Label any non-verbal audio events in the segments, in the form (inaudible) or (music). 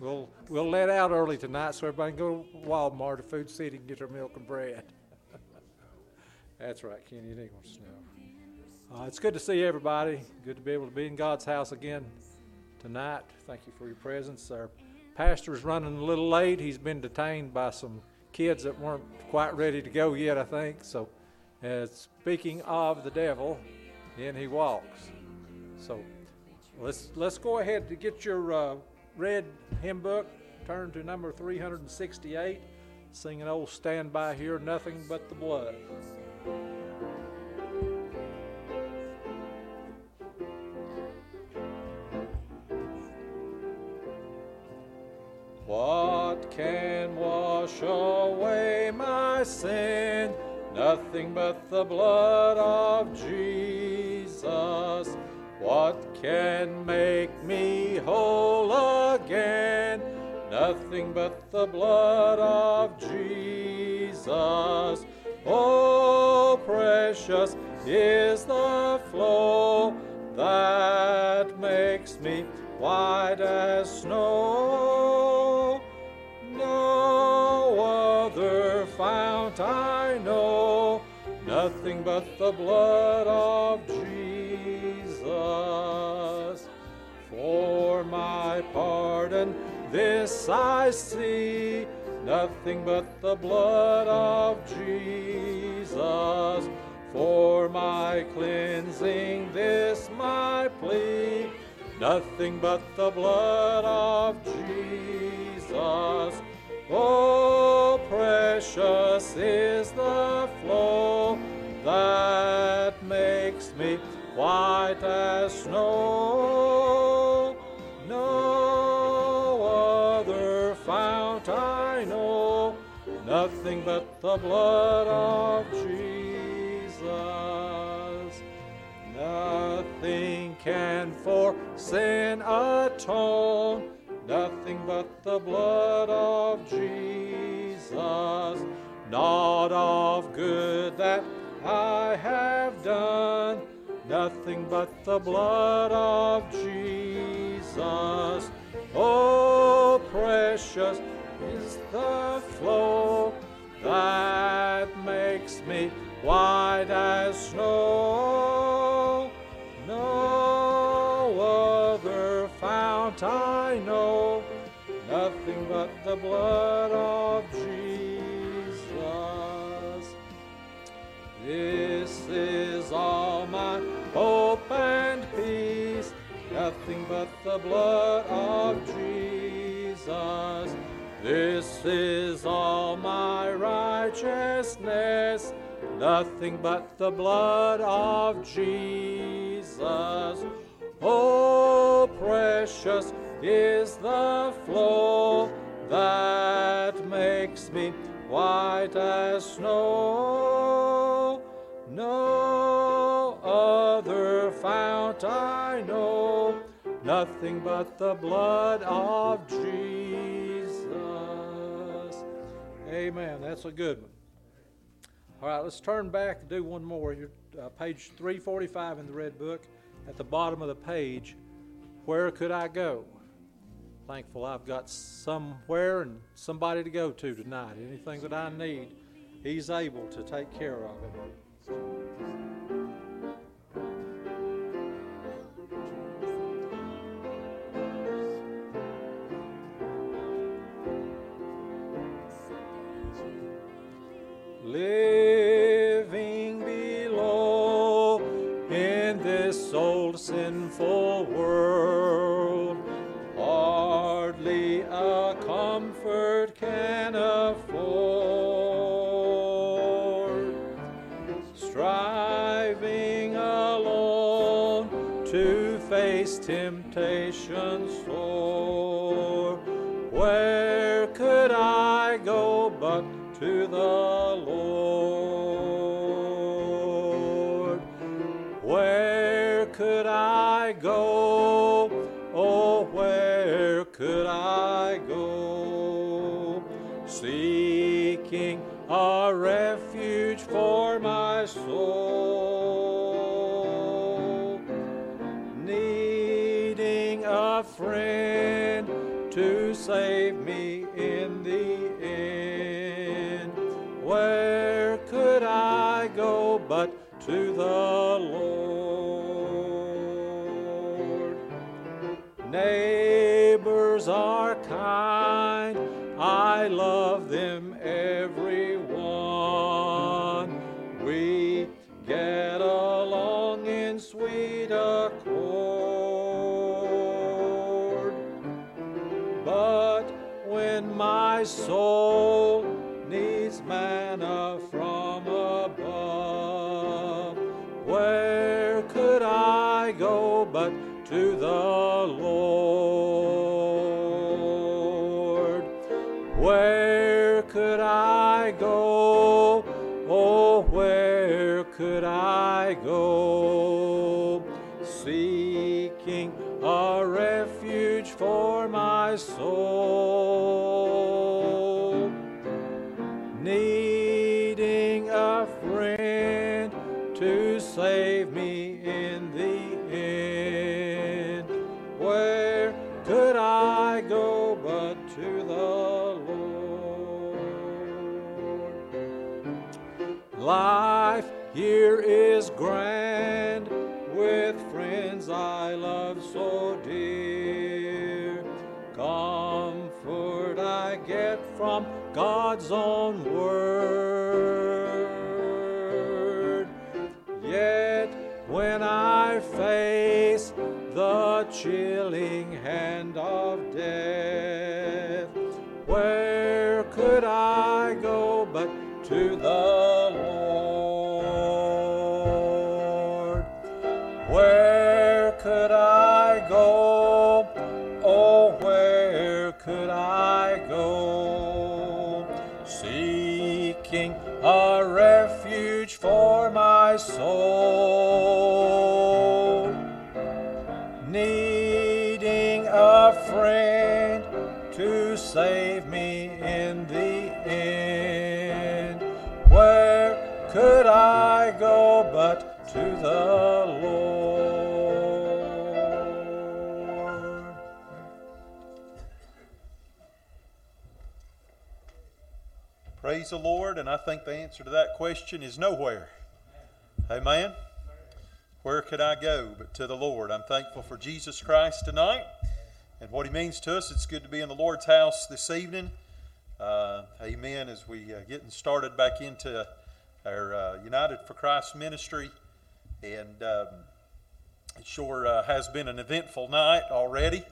We'll, we'll let out early tonight so everybody can go to Walmart or Food City and get their milk and bread. (laughs) That's right, Kenny, it ain't gonna snow. Uh, it's good to see everybody. Good to be able to be in God's house again tonight. Thank you for your presence. Our pastor's running a little late. He's been detained by some kids that weren't quite ready to go yet, I think. So, uh, speaking of the devil, in he walks. So, let's let's go ahead to get your uh, red hymn book. Turn to number 368. Sing an old stand by here, nothing but the blood. What can wash away my sin? Nothing but the blood of Jesus. What can make me whole again? Nothing but the blood of Jesus. Oh, precious is the flow that makes me white as snow. No other fount I know, nothing but the blood of pardon, this I see, nothing but the blood of Jesus. For my cleansing, this my plea, nothing but the blood of Jesus. Oh, precious is the flow that makes me white as snow. Nothing but the blood of Jesus. Nothing can for sin atone, nothing but the blood of Jesus. Not of good that I have done, nothing but the blood of Jesus. Oh, precious is the flow that makes me white as snow. No other fount I know, nothing but the blood of Jesus. This is all my hope and peace, nothing but the blood of Jesus. This is all my righteousness, nothing but the blood of Jesus. Oh, precious is the flow that makes me white as snow. No other fount I know, nothing but the blood of Jesus. Amen. That's a good one. All right, let's turn back and do one more. You're, uh, page 345 in the Red Book. At the bottom of the page, where could I go? Thankful I've got somewhere and somebody to go to tonight. Anything that I need, He's able to take care of it. Sore. Where could I go but to the Lord? Where could I go? Oh, where could I go? Friend to save me in the end. Where could I go but to the Lord? To the God's own word. Yet when I face the chilling hand of death, where could I go but to the the Lord, and I think the answer to that question is nowhere. Amen. Where could I go but to the Lord? I'm thankful for Jesus Christ tonight and what He means to us. It's good to be in the Lord's house this evening. Uh, amen. As we uh, getting started back into our uh, United for Christ ministry, and um, it sure uh, has been an eventful night already.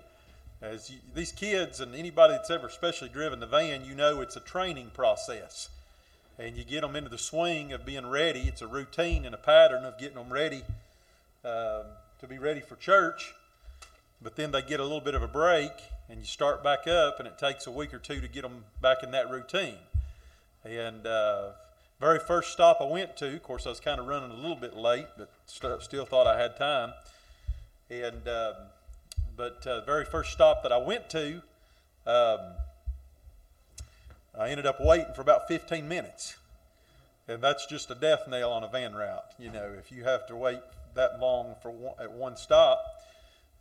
As you, these kids and anybody that's ever especially driven the van, you know it's a training process. And you get them into the swing of being ready. It's a routine and a pattern of getting them ready um, to be ready for church. But then they get a little bit of a break and you start back up, and it takes a week or two to get them back in that routine. And uh, very first stop I went to, of course, I was kind of running a little bit late, but st- still thought I had time. And um, but uh, the very first stop that I went to, um, I ended up waiting for about 15 minutes. And that's just a death nail on a van route. You know, if you have to wait that long for one, at one stop.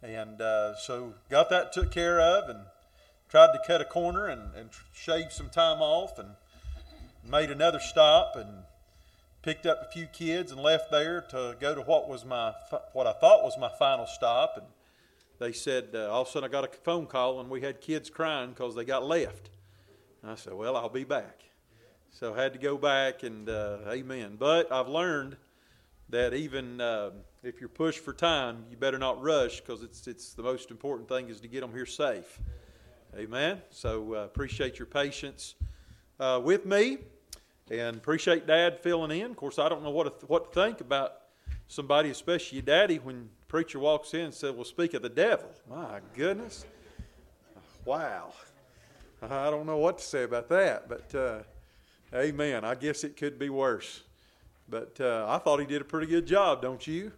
And uh, so got that took care of and tried to cut a corner and, and shave some time off and made another stop and picked up a few kids and left there to go to what was my what I thought was my final stop and they said uh, all of a sudden I got a phone call and we had kids crying because they got left. And I said, well, I'll be back. So I had to go back and uh, amen. But I've learned that even uh, if you're pushed for time, you better not rush because it's it's the most important thing is to get them here safe. Amen. So uh, appreciate your patience uh, with me, and appreciate Dad filling in. Of course, I don't know what to, what to think about somebody, especially your daddy, when preacher walks in and says, "Well, speak of the devil." My goodness, wow. I don't know what to say about that, but uh, Amen. I guess it could be worse. But uh, I thought he did a pretty good job, don't you?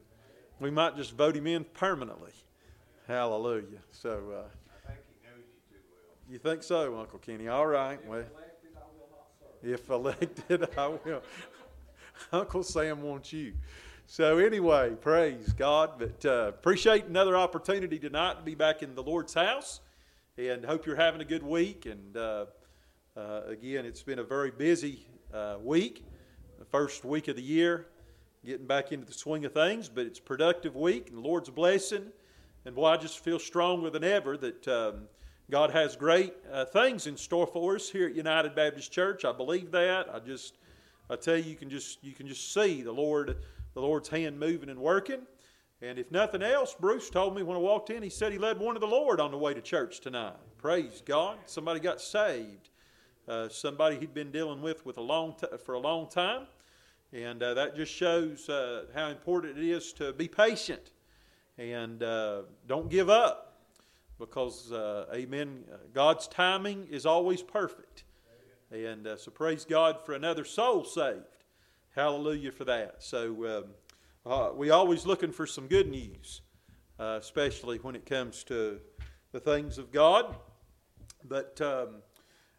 We might just vote him in permanently. Hallelujah. So, uh, I you too well. you think so, Uncle Kenny? All right. Well, if elected, I will. (laughs) Uncle Sam wants you. So, anyway, praise God. But uh, appreciate another opportunity tonight to be back in the Lord's house. and hope you're having a good week. And uh, uh, again, it's been a very busy uh, week, the first week of the year, getting back into the swing of things, but it's a productive week, and the Lord's blessing. And boy, I just feel stronger than ever that um, God has great uh, things in store for us here at United Baptist Church. I believe that. I just, I tell you, you can just you can just see the Lord, the Lord's hand moving and working. And if nothing else, Bruce told me when I walked in, he said he led one of the Lord on the way to church tonight. Praise God! Somebody got saved. Uh, somebody he'd been dealing with with a long t- for a long time, and uh, that just shows uh, how important it is to be patient and uh, don't give up, because uh, Amen. God's timing is always perfect, and uh, so praise God for another soul saved. Hallelujah for that. So. Um, uh, we always looking for some good news, uh, especially when it comes to the things of God. But, um,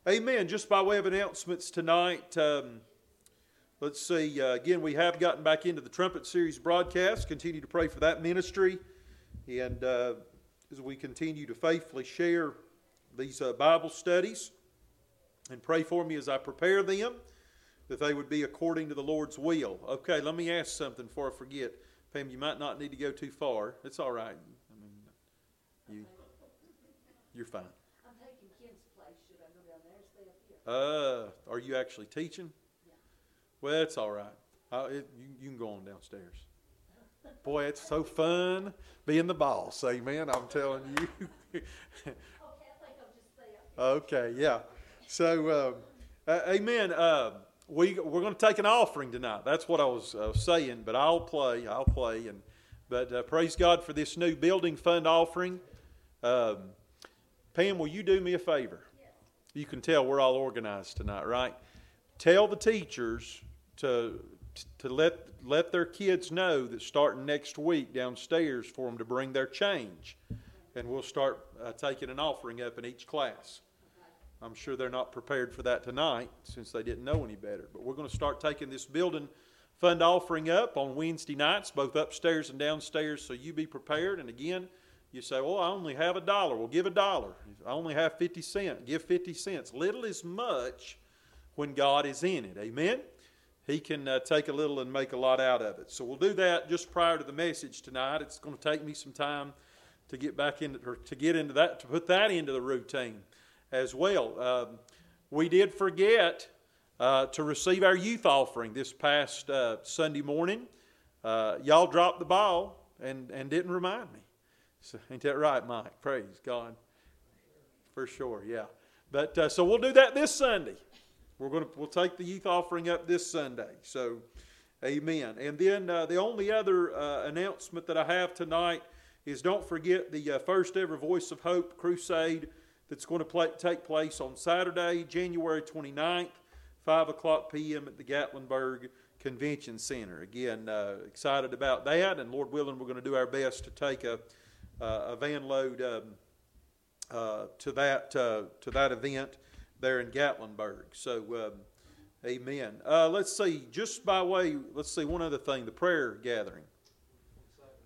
amen. Just by way of announcements tonight, um, let's see. Uh, again, we have gotten back into the Trumpet Series broadcast. Continue to pray for that ministry. And uh, as we continue to faithfully share these uh, Bible studies, and pray for me as I prepare them that they would be according to the Lord's will. Okay, let me ask something before I forget. Pam, you might not need to go too far. It's all right. I mean, you, you're fine. I'm taking Ken's place. Should I go down there or stay up here? Uh, are you actually teaching? Yeah. Well, it's all right. Uh, it, you, you can go on downstairs. Boy, it's so fun being the boss. Amen. I'm telling you. (laughs) Okay, I think I'll just stay up here. okay, yeah. So, um, uh, amen. Uh, we we're going to take an offering tonight. That's what I was uh, saying. But I'll play. I'll play. And but uh, praise God for this new building fund offering. Um, Pam, will you do me a favor? You can tell we're all organized tonight, right? Tell the teachers to to let let their kids know that starting next week downstairs for them to bring their change, and we'll start uh, taking an offering up in each class. I'm sure they're not prepared for that tonight since they didn't know any better. But we're going to start taking this building fund offering up on Wednesday nights, both upstairs and downstairs, so you be prepared. And again, you say, Well, I only have a dollar. Well, give a dollar. I only have 50 cents. Give 50 cents. Little is much when God is in it. Amen? He can uh, take a little and make a lot out of it. So we'll do that just prior to the message tonight. It's going to take me some time to get back into, or to get into that, to put that into the routine as well. Um, we did forget uh, to receive our youth offering this past uh, Sunday morning. Uh, y'all dropped the ball and, and didn't remind me. So, (laughs) ain't that right, Mike? Praise God. For sure, yeah. But uh, so we'll do that this Sunday. We're going to we'll take the youth offering up this Sunday. So, Amen. And then uh, the only other uh, announcement that I have tonight is don't forget the first ever Voice of Hope crusade that's going to play, take place on Saturday, January 29th, 5 o'clock p.m. at the Gatlinburg Convention Center. Again, uh, excited about that, and Lord willing, we're going to do our best to take a, uh, a van load um, uh, to that uh, to that event there in Gatlinburg. So, um, Amen. Uh, let's see, just by way, let's see one other thing: the prayer gathering.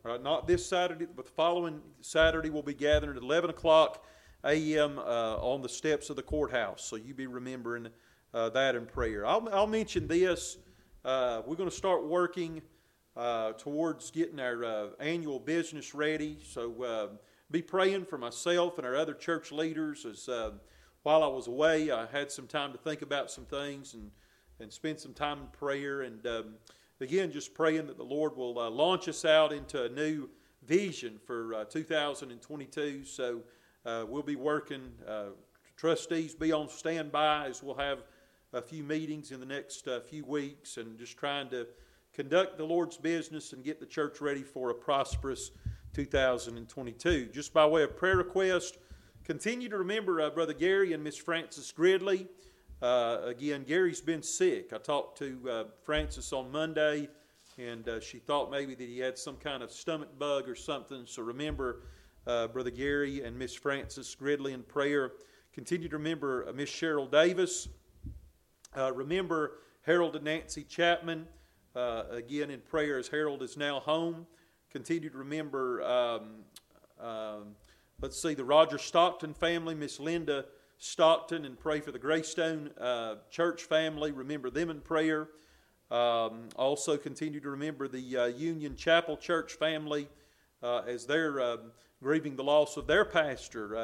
Right, not this Saturday, but the following Saturday we'll be gathering at 11 o'clock a.m. Uh, on the steps of the courthouse. So you be remembering uh, that in prayer. I'll, I'll mention this. Uh, we're going to start working uh, towards getting our uh, annual business ready. So uh, be praying for myself and our other church leaders. As while I was away, I had some time to think about some things and and spend some time in prayer. And um, again, just praying that the Lord will launch us out into a new vision for 2022. So uh, we'll be working, uh, trustees be on standby as we'll have a few meetings in the next uh, few weeks and just trying to conduct the Lord's business and get the church ready for a prosperous 2022. Just by way of prayer request, continue to remember uh, Brother Gary and Miss Frances Gridley. Uh, again, Gary's been sick. I talked to uh, Frances on Monday, and she thought maybe that he had some kind of stomach bug or something. So remember uh, Brother Gary and Miss Frances Gridley in prayer. Continue to remember uh, Miss Cheryl Davis. Uh, remember Harold and Nancy Chapman uh, again in prayer as Harold is now home. Continue to remember um, um, let's see, the Roger Stockton family, Miss Linda Stockton, and pray for the Greystone church family. Remember them in prayer. Um, also, continue to remember the uh, Union Chapel Church family uh, as they're um, grieving the loss of their pastor.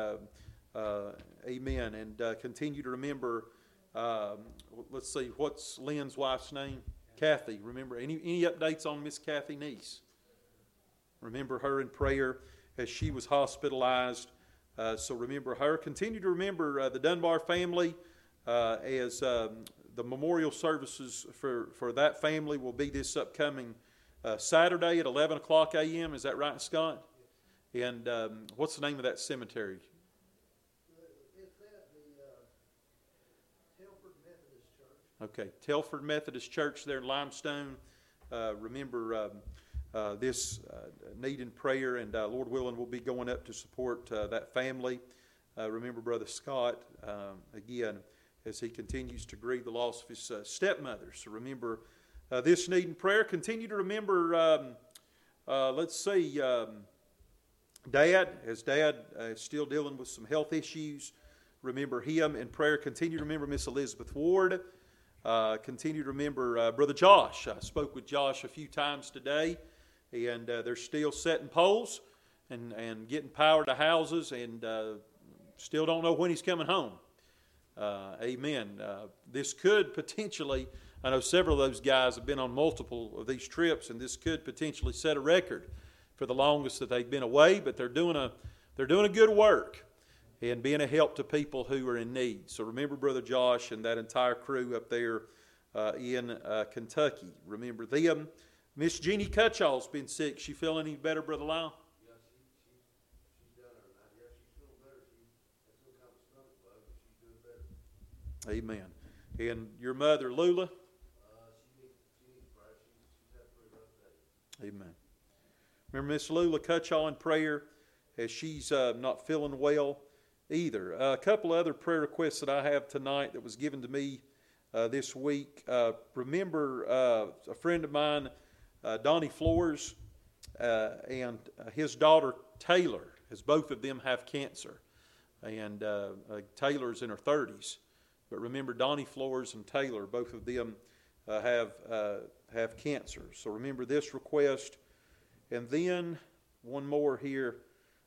Uh, uh, amen. And uh, continue to remember, um, let's see, what's Lynn's wife's name? Kathy. Remember, any, any updates on Miss Kathy Neese? Remember her in prayer as she was hospitalized. Uh, so remember her. Continue to remember uh, the Dunbar family uh, as um, the memorial services for, for that family will be this upcoming Saturday at 11 o'clock a.m. Is that right, Scott? And um, what's the name of that cemetery? Okay, Telford Methodist Church there in Limestone. Uh, remember um, uh, this uh, need in prayer, and uh, Lord willing, we'll be going up to support uh, that family. Uh, remember Brother Scott um, again as he continues to grieve the loss of his stepmother. So remember this need in prayer. Continue to remember. Um, let's see, um, Dad, as Dad uh, is still dealing with some health issues. Remember him in prayer. Continue to remember Miss Elizabeth Ward. Uh, continue to remember uh, Brother Josh. I spoke with Josh a few times today, and uh, they're still setting poles and, and getting power to houses, and uh, still don't know when he's coming home. Uh, amen. This could potentially, I know several of those guys have been on multiple of these trips, and this could potentially set a record for the longest that they've been away. But they're doing a they're doing a good work and being a help to people who are in need. So remember, Brother Josh and that entire crew up there uh, in uh, Kentucky. Remember them. Miss Jeannie Cutchall's been sick. She feeling any better, Brother Lyle? Yeah, she, she, she's done her, now, she's feeling better, she has some kind of stomach bug, but she's doing better. Amen. And your mother, Lula? Uh, she needs, she needs she's, she's had a pretty rough day. Amen. Remember Miss Lula Cutchall in prayer as she's uh, not feeling well either. Uh, a couple other prayer requests that I have tonight that was given to me uh, this week. Uh, remember uh, a friend of mine, uh, Donnie Flores, and his daughter Taylor, as both of them have cancer. And Taylor's in her 30s. But remember, Donnie Flores and Taylor, both of them have, have cancer. So remember this request. And then one more here.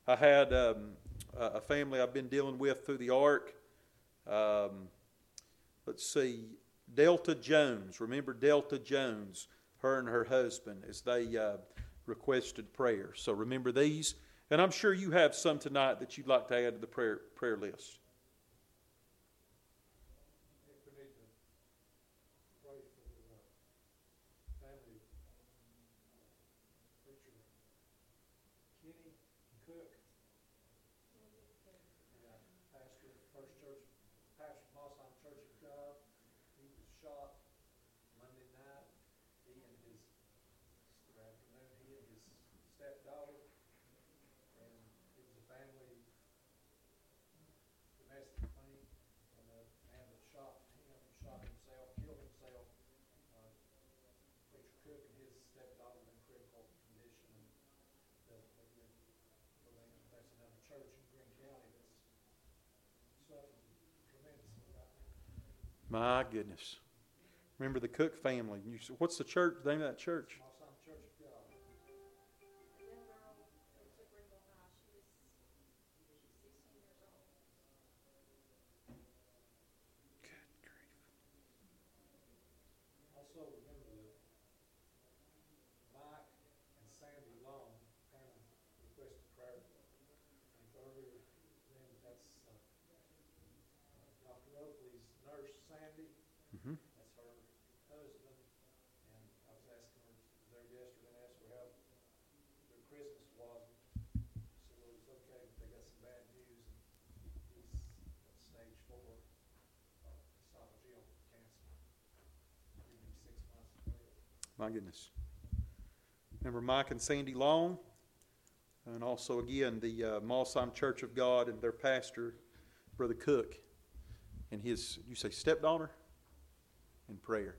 I had um, a family I've been dealing with through the ARC. Um, let's see, Delta Jones. Remember Delta Jones, her and her husband, as they uh, requested prayer. So remember these. And I'm sure you have some tonight that you'd like to add to the prayer, prayer list. I think we need to pray for the uh, family of preacher Kenny Cook. Yeah, pastor of First Church, pastor of Mosheim Church of God. He was shot Monday night. He and his, yesterday afternoon, he and his stepdaughter. And it was a family domestic thing. And the man that shot him, shot himself, killed himself. Uh, Preacher Cook and his stepdaughter in critical condition. And the, the, the, that's another church in Greene County that's suffering tremendously right now. My goodness. Remember the Cook family. You, what's the church, the name of that church? My goodness. Remember Mike and Sandy Long, and also again the uh, Mosheim Church of God and their pastor, Brother Cook, and his, you say, stepdaughter? In prayer.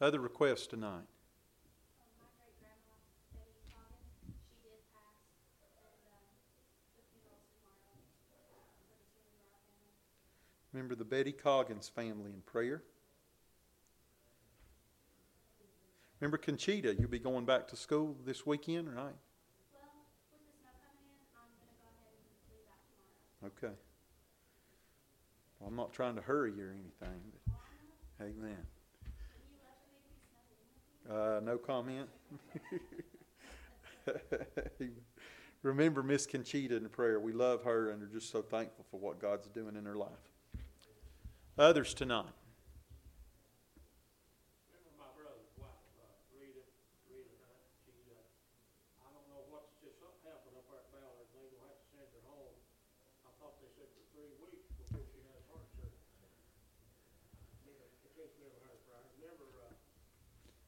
Other requests tonight? Remember the Betty Coggins family in prayer. Remember Conchita, you'll be going back to school this weekend, right? Well, in, go. Okay. Well, I'm not trying to hurry you or anything, but amen. Uh, no comment. (laughs) Remember Miss Conchita in prayer. We love her and are just so thankful for what God's doing in her life. Others tonight. Remember my brother's wife, uh, Rita, Rita Knight, she, uh, I don't know what's just something happened up there at Ballard, they gonna have to send her home. I thought they said for three weeks before she had heart surgery. Never, I can't remember her, right, remember, uh,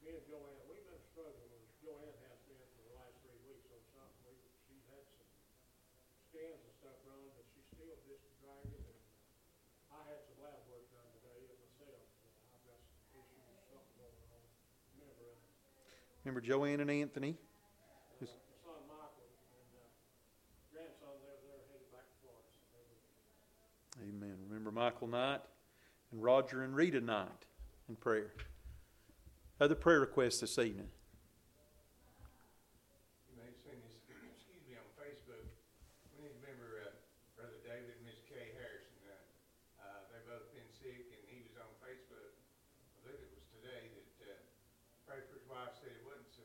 me and Joanne, we've been struggling with, Joanne has been for the last three weeks on something, we, she's had some scans and stuff run, but she's still just dragging and I had some lab work done today of myself, I've got some issues, something going on. Remember, uh, Remember Joanne and Anthony? Amen. Remember Michael Knight and Roger and Rita Knight in prayer. Other prayer requests this evening. You may have seen this, excuse me, on Facebook. We need to remember, uh, Brother David and Miss Kay Harrison. Uh, uh, they both been sick and he was on Facebook. I believe it was today that, uh, prayed for his wife, said it wasn't so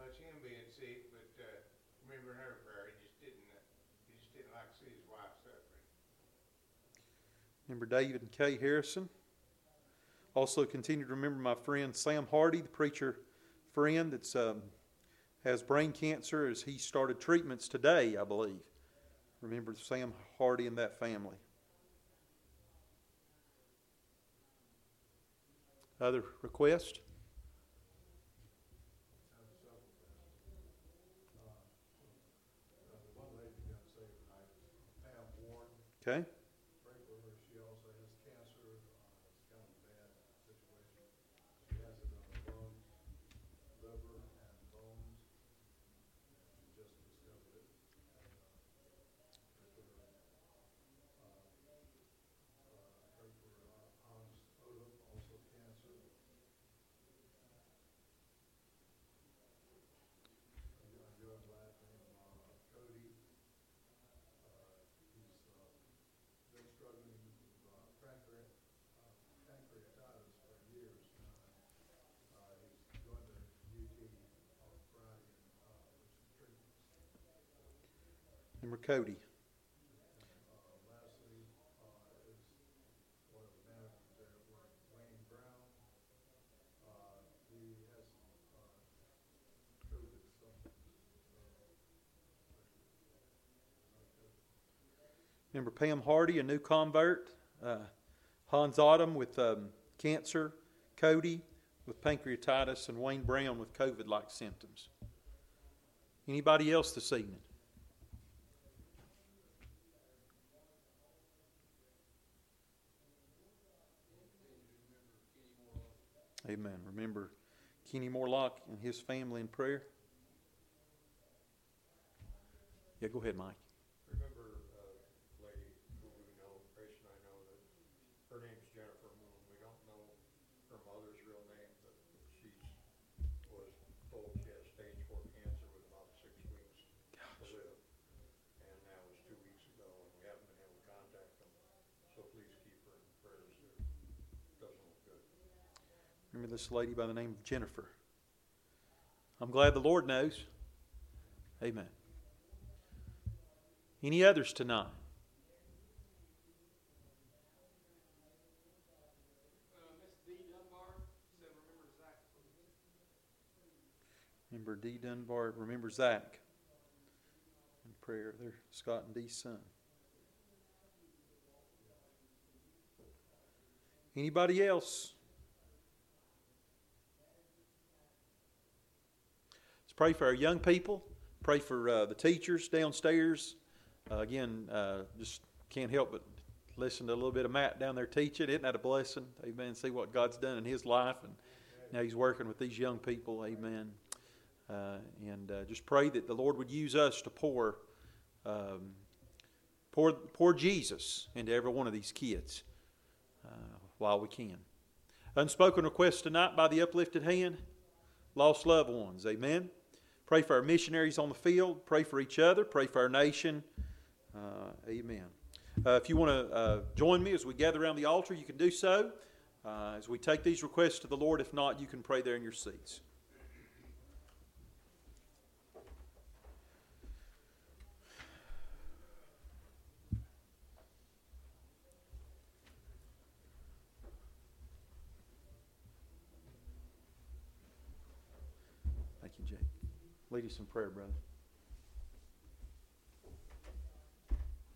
much him being sick, but, uh, remembering her prayer, he just didn't, uh, he just didn't like to see his wife suffering. Remember David and Kay Harrison. Also continue to remember my friend Sam Hardy, the preacher friend that's um, has brain cancer as he started treatments today, I believe. Remember Sam Hardy and that family. Other request? Okay. pray for her, she also has cancer, uh, it's kind of a bad situation. She has it on her lungs, liver, and bones, and she just discovered it. And, uh, pray for her. Uh, uh, pray for, uh, Hans Odom, also cancer. I'm doing last name, uh, Cody, uh, he's, uh, been struggling with uh, pancreat, uh, pancreatitis for years now. Uh, he's going to UT on Friday and, uh, for some treatments. Remember Cody. Uh, lastly, uh, is one of the managers there at work, Wayne Brown. Uh, he has, uh, COVID symptoms, uh, Remember Pam Hardy, a new convert. Uh, Hans Odom with um, cancer. Cody with pancreatitis. And Wayne Brown with COVID like symptoms. Anybody else this evening? Amen. Remember Kenny Morlock and his family in prayer. Yeah, go ahead, Mike. Remember a lady who we know, Grace and I know, that her name's Jennifer Moon. We don't know her mother's real name, but she was told she has stage four cancer with about six weeks to live. And that was two weeks ago, and we haven't been able to contact them. So please keep her in prayers. It doesn't look good. Remember this lady by the name of Jennifer. I'm glad the Lord knows. Amen. Any others tonight? Remember D. Dunbar. Remember Zach. In prayer. They're Scott and Dee's son. Anybody else? Pray for our young people. Pray for uh, the teachers downstairs. Uh, again, uh, just can't help but listen to a little bit of Matt down there teaching. Isn't that a blessing? Amen. See what God's done in his life, and now he's working with these young people. Amen. Uh, and uh, just pray that the Lord would use us to pour, um, pour, pour Jesus into every one of these kids. while we can. Unspoken requests tonight by the uplifted hand, lost loved ones. Amen. Pray for our missionaries on the field. Pray for each other. Pray for our nation. Uh, amen. Uh, if you want to uh, join me as we gather around the altar, you can do so. Uh, as we take these requests to the Lord, if not, you can pray there in your seats. Thank you, Jake. Lead us in prayer, brother.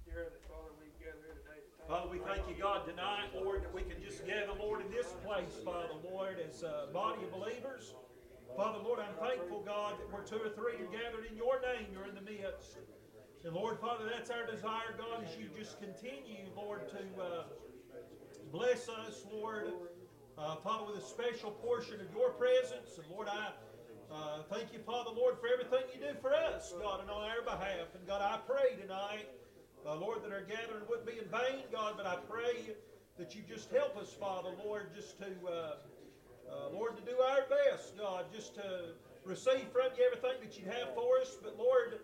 Dear Heavenly Father, we gather here today to thank Father, we thank you, God, tonight, Lord, that we can just gather, Lord, in this place, Father, Lord, as a body of believers. Father, Lord, I'm thankful, God, that we're two or three are gathered in your name, you're in the midst. And Lord, Father, that's our desire, God, as you just continue, Lord, to uh, bless us, Lord, uh, Father, with a special portion of your presence. And Lord, I uh, thank you, Father, Lord, for everything you do for us, God, and on our behalf. And God, I pray tonight, uh, Lord, that our gathering wouldn't be in vain, God, but I pray that you just help us, Father, Lord, just to, uh, uh, Lord, to do our best, God, just to receive from you everything that you have for us. But Lord,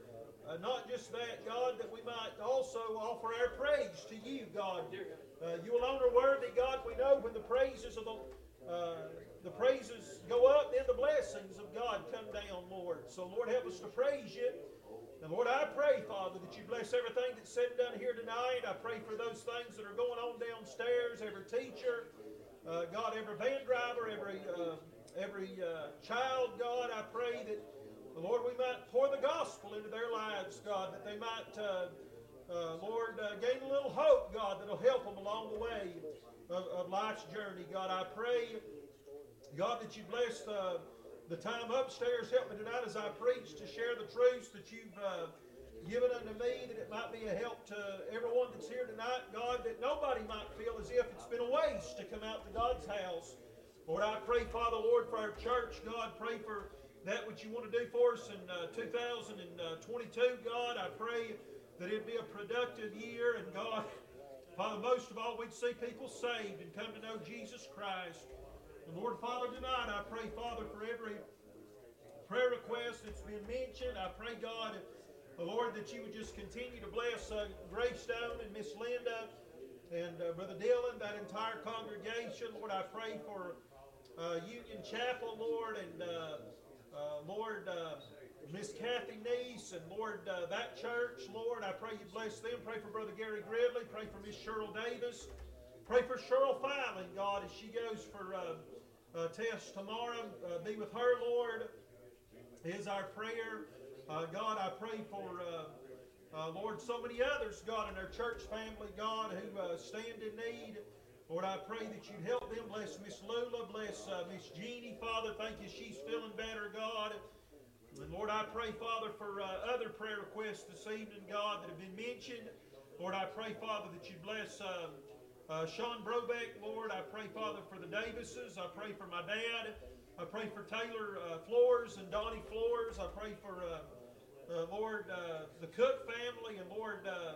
uh, not just that, God, that we might also offer our praise to you, God. Uh, you alone are worthy, God. We know when the praises of the the praises go up, then the blessings of God come down, Lord. So, Lord, help us to praise you. And Lord, I pray, Father, that you bless everything that's said and done here tonight. I pray for those things that are going on downstairs, every teacher, uh, God, every van driver, every uh, every uh, child, God. I pray that, Lord, we might pour the gospel into their lives, God, that they might, uh, uh, Lord, uh, gain a little hope, God, that'll help them along the way of, of life's journey. God, I pray, God, that you bless uh, the time upstairs. Help me tonight as I preach to share the truths that you've uh, given unto me, that it might be a help to everyone that's here tonight. God, that nobody might feel as if it's been a waste to come out to God's house. Lord, I pray, Father, Lord, for our church. God, pray for that which you want to do for us in uh, 2022. God, I pray that it be a productive year. And God, Father, most of all, we'd see people saved and come to know Jesus Christ. And Lord, Father, tonight I pray, Father, for every prayer request that's been mentioned. I pray, God, uh, Lord, that you would just continue to bless uh, Greystone and Miss Linda and uh, Brother Dylan, that entire congregation. Lord, I pray for uh, Union Chapel, Lord, and uh, uh, Lord, uh, Miss Kathy Neese, and Lord, that church, Lord, I pray you bless them. Pray for Brother Gary Gridley. Pray for Miss Cheryl Davis. Pray for Cheryl Filing, God, as she goes for uh, test tomorrow. Uh, be with her, Lord, is our prayer. Uh, God, I pray for, uh, uh, Lord, so many others, God, in our church family, God, who uh, stand in need. Lord, I pray that you'd help them. Bless Miss Lula. Bless Miss Jeannie, Father. Thank you. She's feeling better, God. And Lord, I pray, Father, for other prayer requests this evening, God, that have been mentioned. Lord, I pray, Father, that you bless uh, uh, Sean Brobeck. Lord, I pray, Father, for the Davises. I pray for my dad. I pray for Taylor uh, Flores and Donnie Flores. I pray for, uh, uh, Lord, uh, the Cook family and Lord, uh,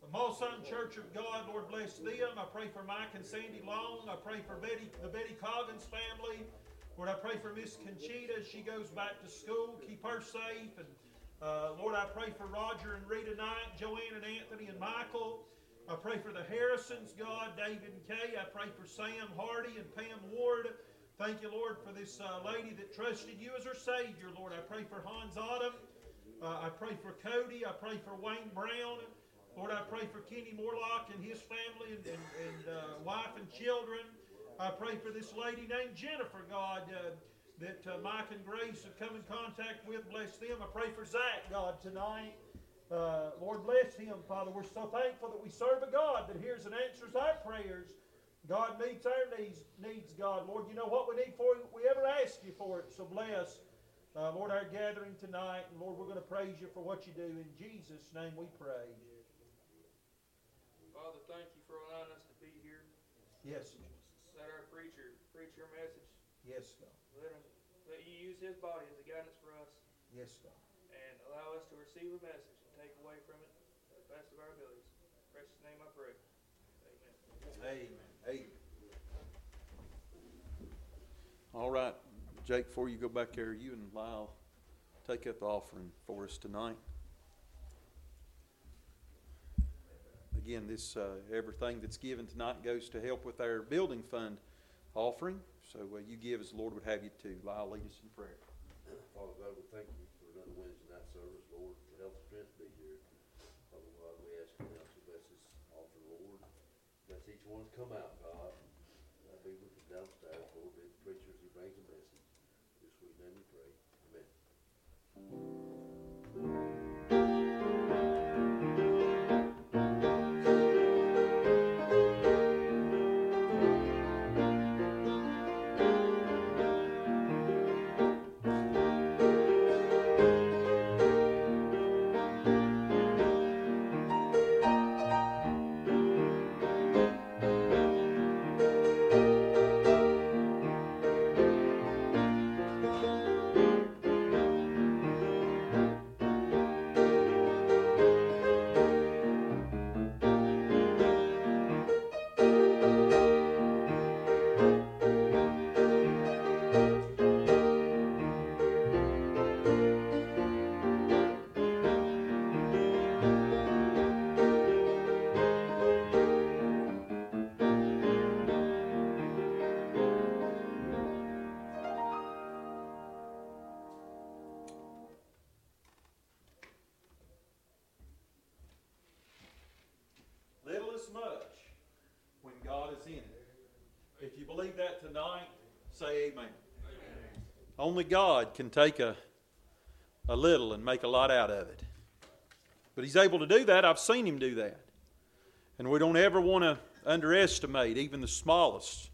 the Mosheim Church of God. Lord, bless them. I pray for Mike and Sandy Long. I pray for Betty, the Betty Coggins family. Lord, I pray for Miss Conchita she goes back to school. Keep her safe. And uh, Lord, I pray for Roger and Rita Knight, Joanne and Anthony and Michael. I pray for the Harrisons, God, David and Kay. I pray for Sam Hardy and Pam Ward. Thank you, Lord, for this uh, lady that trusted you as her Savior, Lord. I pray for Hans Odom. Uh, I pray for Cody. I pray for Wayne Brown. Lord, I pray for Kenny Morlock and his family and, and, and uh, wife and children. I pray for this lady named Jennifer, God, uh, that uh, Mike and Grace have come in contact with. Bless them. I pray for Zach, God, tonight. Uh, Lord, bless him, Father. We're so thankful that we serve a God that hears and answers our prayers. God meets our needs, needs, God. Lord, you know what we need for you. we ever ask you for it. So bless, uh, Lord, our gathering tonight. And Lord, we're going to praise you for what you do. In Jesus' name we pray. Father, thank you for allowing us to be here. Yes, sir. Let our preacher preach your message. yes, God. Let him let you use his body as a guidance for us Yes, God. and allow us to receive a message Amen. All right, Jake, before you go back there, you and Lyle take up the offering for us tonight. Again, this uh, everything that's given tonight goes to help with our building fund offering. So uh, you give as the Lord would have you to. Lyle, lead us in prayer. Father God, we thank you. One that's come out, believe that tonight, say amen. Only God can take a, a little and make a lot out of it. But He's able to do that. I've seen Him do that. And we don't ever want to underestimate even the smallest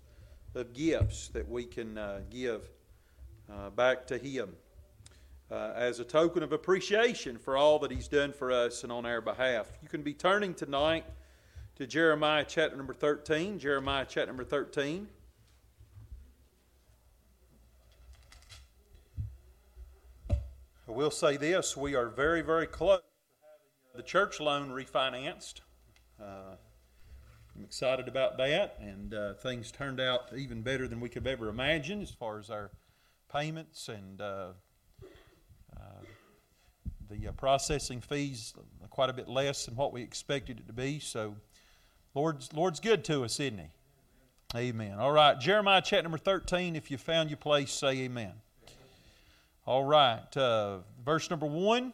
of gifts that we can uh, give uh, back to Him uh, as a token of appreciation for all that He's done for us and on our behalf. You can be turning tonight to Jeremiah chapter number 13. Jeremiah chapter number 13. I will say this we are very, very close to having the church loan refinanced. Uh, I'm excited about that, and uh, things turned out even better than we could have ever imagined as far as our payments and uh, uh, the uh, processing fees quite a bit less than what we expected it to be. So, Lord's Lord's good to us, isn't He? Amen. All right, Jeremiah chapter number thirteen. If you found your place, say Amen. All right, uh, verse number one.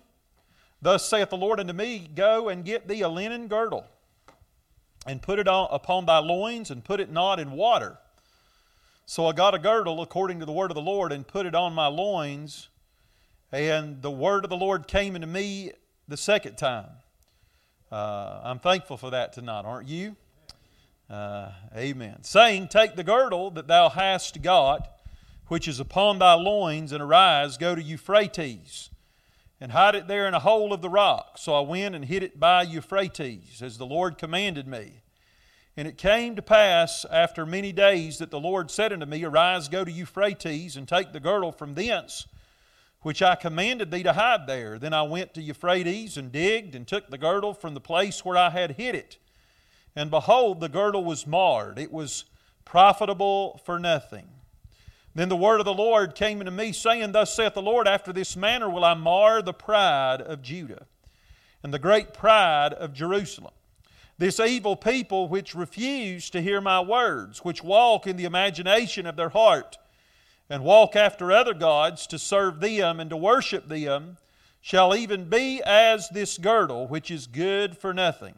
Thus saith the Lord unto me, Go and get thee a linen girdle, and put it on, upon thy loins, and put it not in water. So I got a girdle according to the word of the Lord, and put it on my loins. And the word of the Lord came unto me the second time. Uh, I'm thankful for that tonight, aren't you? Uh, amen. Saying, Take the girdle that thou hast got, which is upon thy loins, and arise, go to Euphrates, and hide it there in a hole of the rock. So I went and hid it by Euphrates, as the Lord commanded me. And it came to pass after many days that the Lord said unto me, Arise, go to Euphrates, and take the girdle from thence, which I commanded thee to hide there. Then I went to Euphrates, and digged, and took the girdle from the place where I had hid it. And behold, the girdle was marred, it was profitable for nothing. Then the word of the Lord came unto me, saying, Thus saith the Lord, After this manner will I mar the pride of Judah, and the great pride of Jerusalem. This evil people which refuse to hear my words, which walk in the imagination of their heart, and walk after other gods to serve them and to worship them, shall even be as this girdle, which is good for nothing.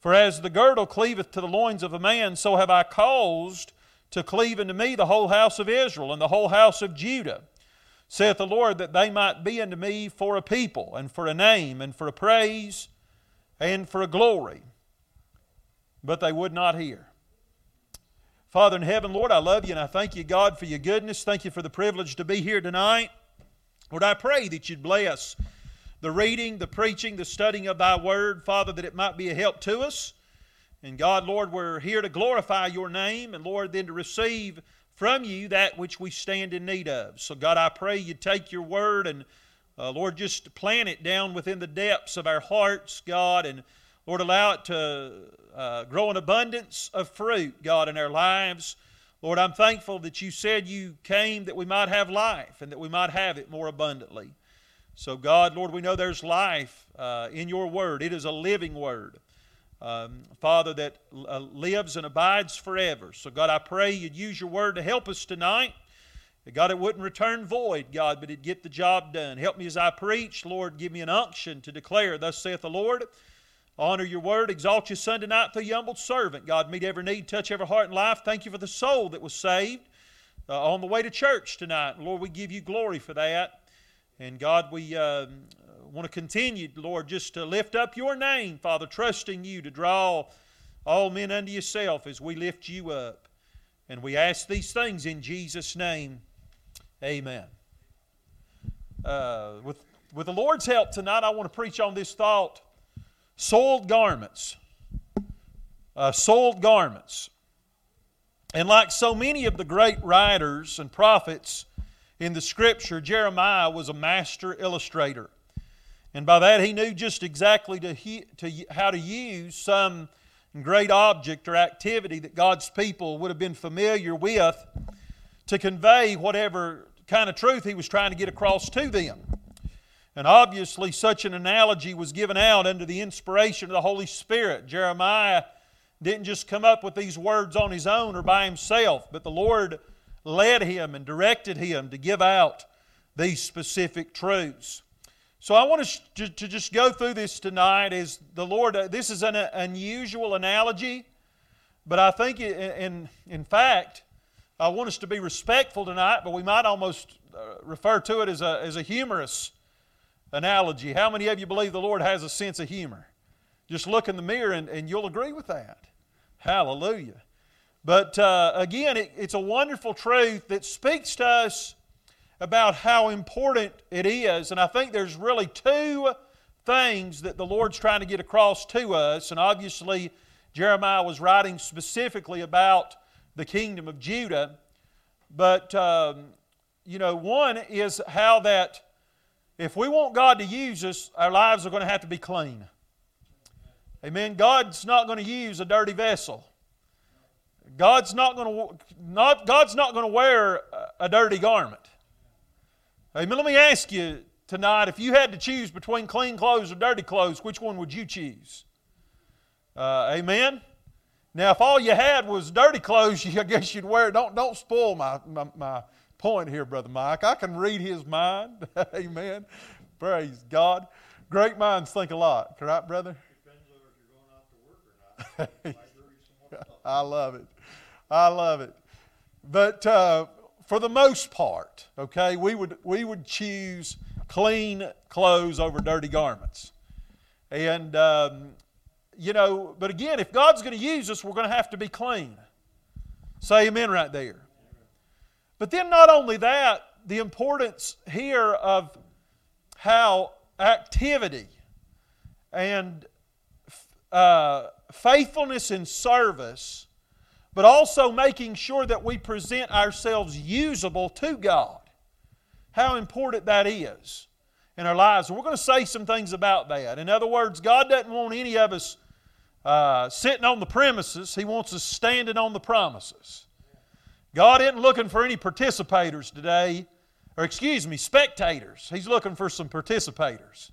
For as the girdle cleaveth to the loins of a man, so have I caused to cleave unto me the whole house of Israel and the whole house of Judah, saith the Lord, that they might be unto me for a people, and for a name, and for a praise, and for a glory. But they would not hear. Father in heaven, Lord, I love you and I thank you, God, for your goodness. Thank you for the privilege to be here tonight. Lord, I pray that you'd bless the reading, the preaching, the studying of thy word, Father, that it might be a help to us. And God, Lord, we're here to glorify your name, and Lord, then to receive from you that which we stand in need of. So, God, I pray you take your word and, uh, Lord, just plant it down within the depths of our hearts, God, and Lord, allow it to uh, grow an abundance of fruit, God, in our lives. Lord, I'm thankful that you said you came that we might have life and that we might have it more abundantly. So, God, Lord, we know there's life uh, in your word. It is a living word. Um, Father, that uh, lives and abides forever. So, God, I pray you'd use your word to help us tonight. God, it wouldn't return void, God, but it'd get the job done. Help me as I preach. Lord, give me an unction to declare, Thus saith the Lord. Honor your word. Exalt your Son tonight through your humble servant. God, meet every need, touch every heart and life. Thank you for the soul that was saved uh, on the way to church tonight. Lord, we give you glory for that. And God, we uh, want to continue, Lord, just to lift up your name, Father, trusting you to draw all men unto yourself as we lift you up. And we ask these things in Jesus' name. Amen. Uh, with, with the Lord's help tonight, I want to preach on this thought soiled garments. Uh, soiled garments. And like so many of the great writers and prophets in the scripture, Jeremiah was a master illustrator. And by that, he knew just exactly to, to, how to use some great object or activity that God's people would have been familiar with to convey whatever kind of truth he was trying to get across to them. And obviously, such an analogy was given out under the inspiration of the Holy Spirit. Jeremiah didn't just come up with these words on his own or by himself, but the Lord led him and directed him to give out these specific truths. So I want us to, to just go through this tonight as the Lord, uh, this is an unusual analogy, but I think, in, in fact, I want us to be respectful tonight, but we might almost uh, refer to it as a, as a humorous analogy. How many of you believe the Lord has a sense of humor? Just look in the mirror and, and you'll agree with that. Hallelujah. But uh, again, it, it's a wonderful truth that speaks to us about how important it is. And I think there's really two things that the Lord's trying to get across to us. And obviously, Jeremiah was writing specifically about the kingdom of Judah. But, um, you know, one is how that if we want God to use us, our lives are going to have to be clean. Amen. God's not going to use a dirty vessel. God's not going to not God's not going to wear a dirty garment. Amen. Let me ask you tonight: if you had to choose between clean clothes or dirty clothes, which one would you choose? Uh, amen. Now, if all you had was dirty clothes, (laughs) I guess you'd wear. it. Don't don't spoil my, my, my point here, Brother Mike. I can read his mind. (laughs) Amen. Praise God. Great minds think a lot, right, brother? (laughs) I love it. I love it. But uh, for the most part, okay, we would we would choose clean clothes over dirty garments, and um, you know. But again, if God's going to use us, we're going to have to be clean. Say Amen right there. But then, not only that, the importance here of how activity and uh, faithfulness in service, but also making sure that we present ourselves usable to God. How important that is in our lives. We're going to say some things about that. In other words, God doesn't want any of us uh, sitting on the premises, He wants us standing on the promises. God isn't looking for any participators today, or excuse me, spectators. He's looking for some participators.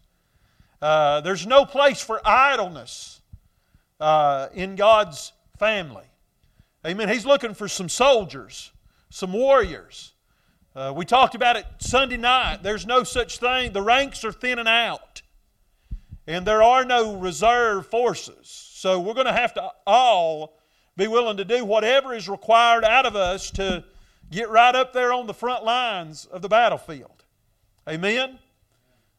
Uh, there's no place for idleness uh, in God's family. Amen. He's looking for some soldiers, some warriors. Uh, we talked about it Sunday night. There's no such thing. The ranks are thinning out, and there are no reserve forces. So we're going to have to all be willing to do whatever is required out of us to get right up there on the front lines of the battlefield. Amen?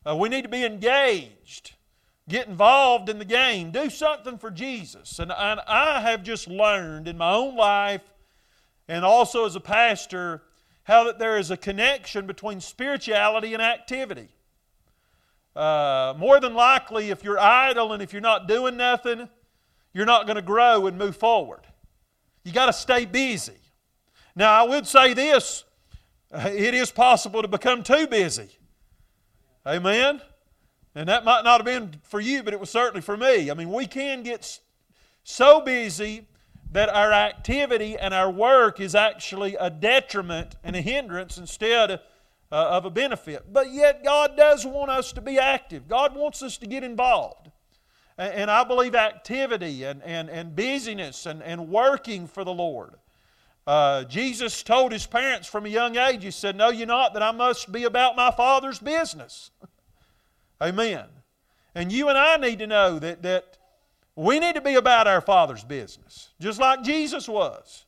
Uh, we need to be engaged, get involved in the game, do something for Jesus. And, and I have just learned in my own life and also as a pastor how that there is a connection between spirituality and activity. Uh, more than likely, if you're idle and if you're not doing nothing, you're not going to grow and move forward. You got to stay busy. Now, I would say this it is possible to become too busy. Amen? And that might not have been for you, but it was certainly for me. I mean, we can get so busy that our activity and our work is actually a detriment and a hindrance instead uh, of a benefit. But yet, God does want us to be active, God wants us to get involved. And, I believe activity and, and, and busyness and, and working for the Lord. Uh, Jesus told his parents from a young age, He said, Know you not that I must be about my Father's business? (laughs) Amen. And you and I need to know that, that we need to be about our Father's business, just like Jesus was.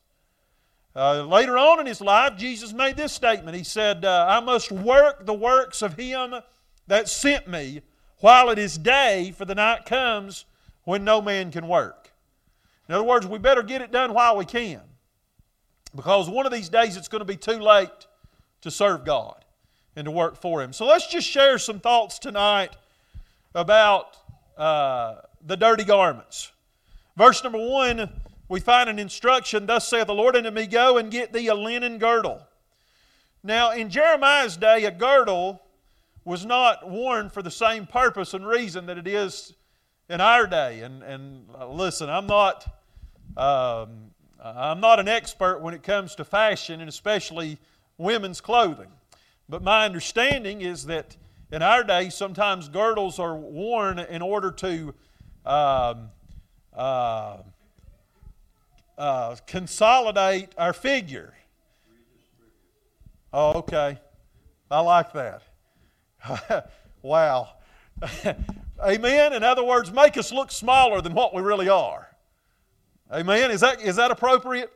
Uh, later on in his life, Jesus made this statement. He said, uh, I must work the works of him that sent me while it is day, for the night comes when no man can work. In other words, we better get it done while we can. Because one of these days it's going to be too late to serve God and to work for Him. So let's just share some thoughts tonight about uh, the dirty garments. Verse number one, we find an instruction Thus saith the Lord unto me, Go and get thee a linen girdle. Now, in Jeremiah's day, a girdle was not worn for the same purpose and reason that it is in our day. And, and uh, listen, I'm not, um, I'm not an expert when it comes to fashion and especially women's clothing. But my understanding is that in our day, sometimes girdles are worn in order to um, uh, uh, consolidate our figure. Oh, okay. I like that. (laughs) wow. (laughs) Amen. In other words, make us look smaller than what we really are. Amen. Is that, is that appropriate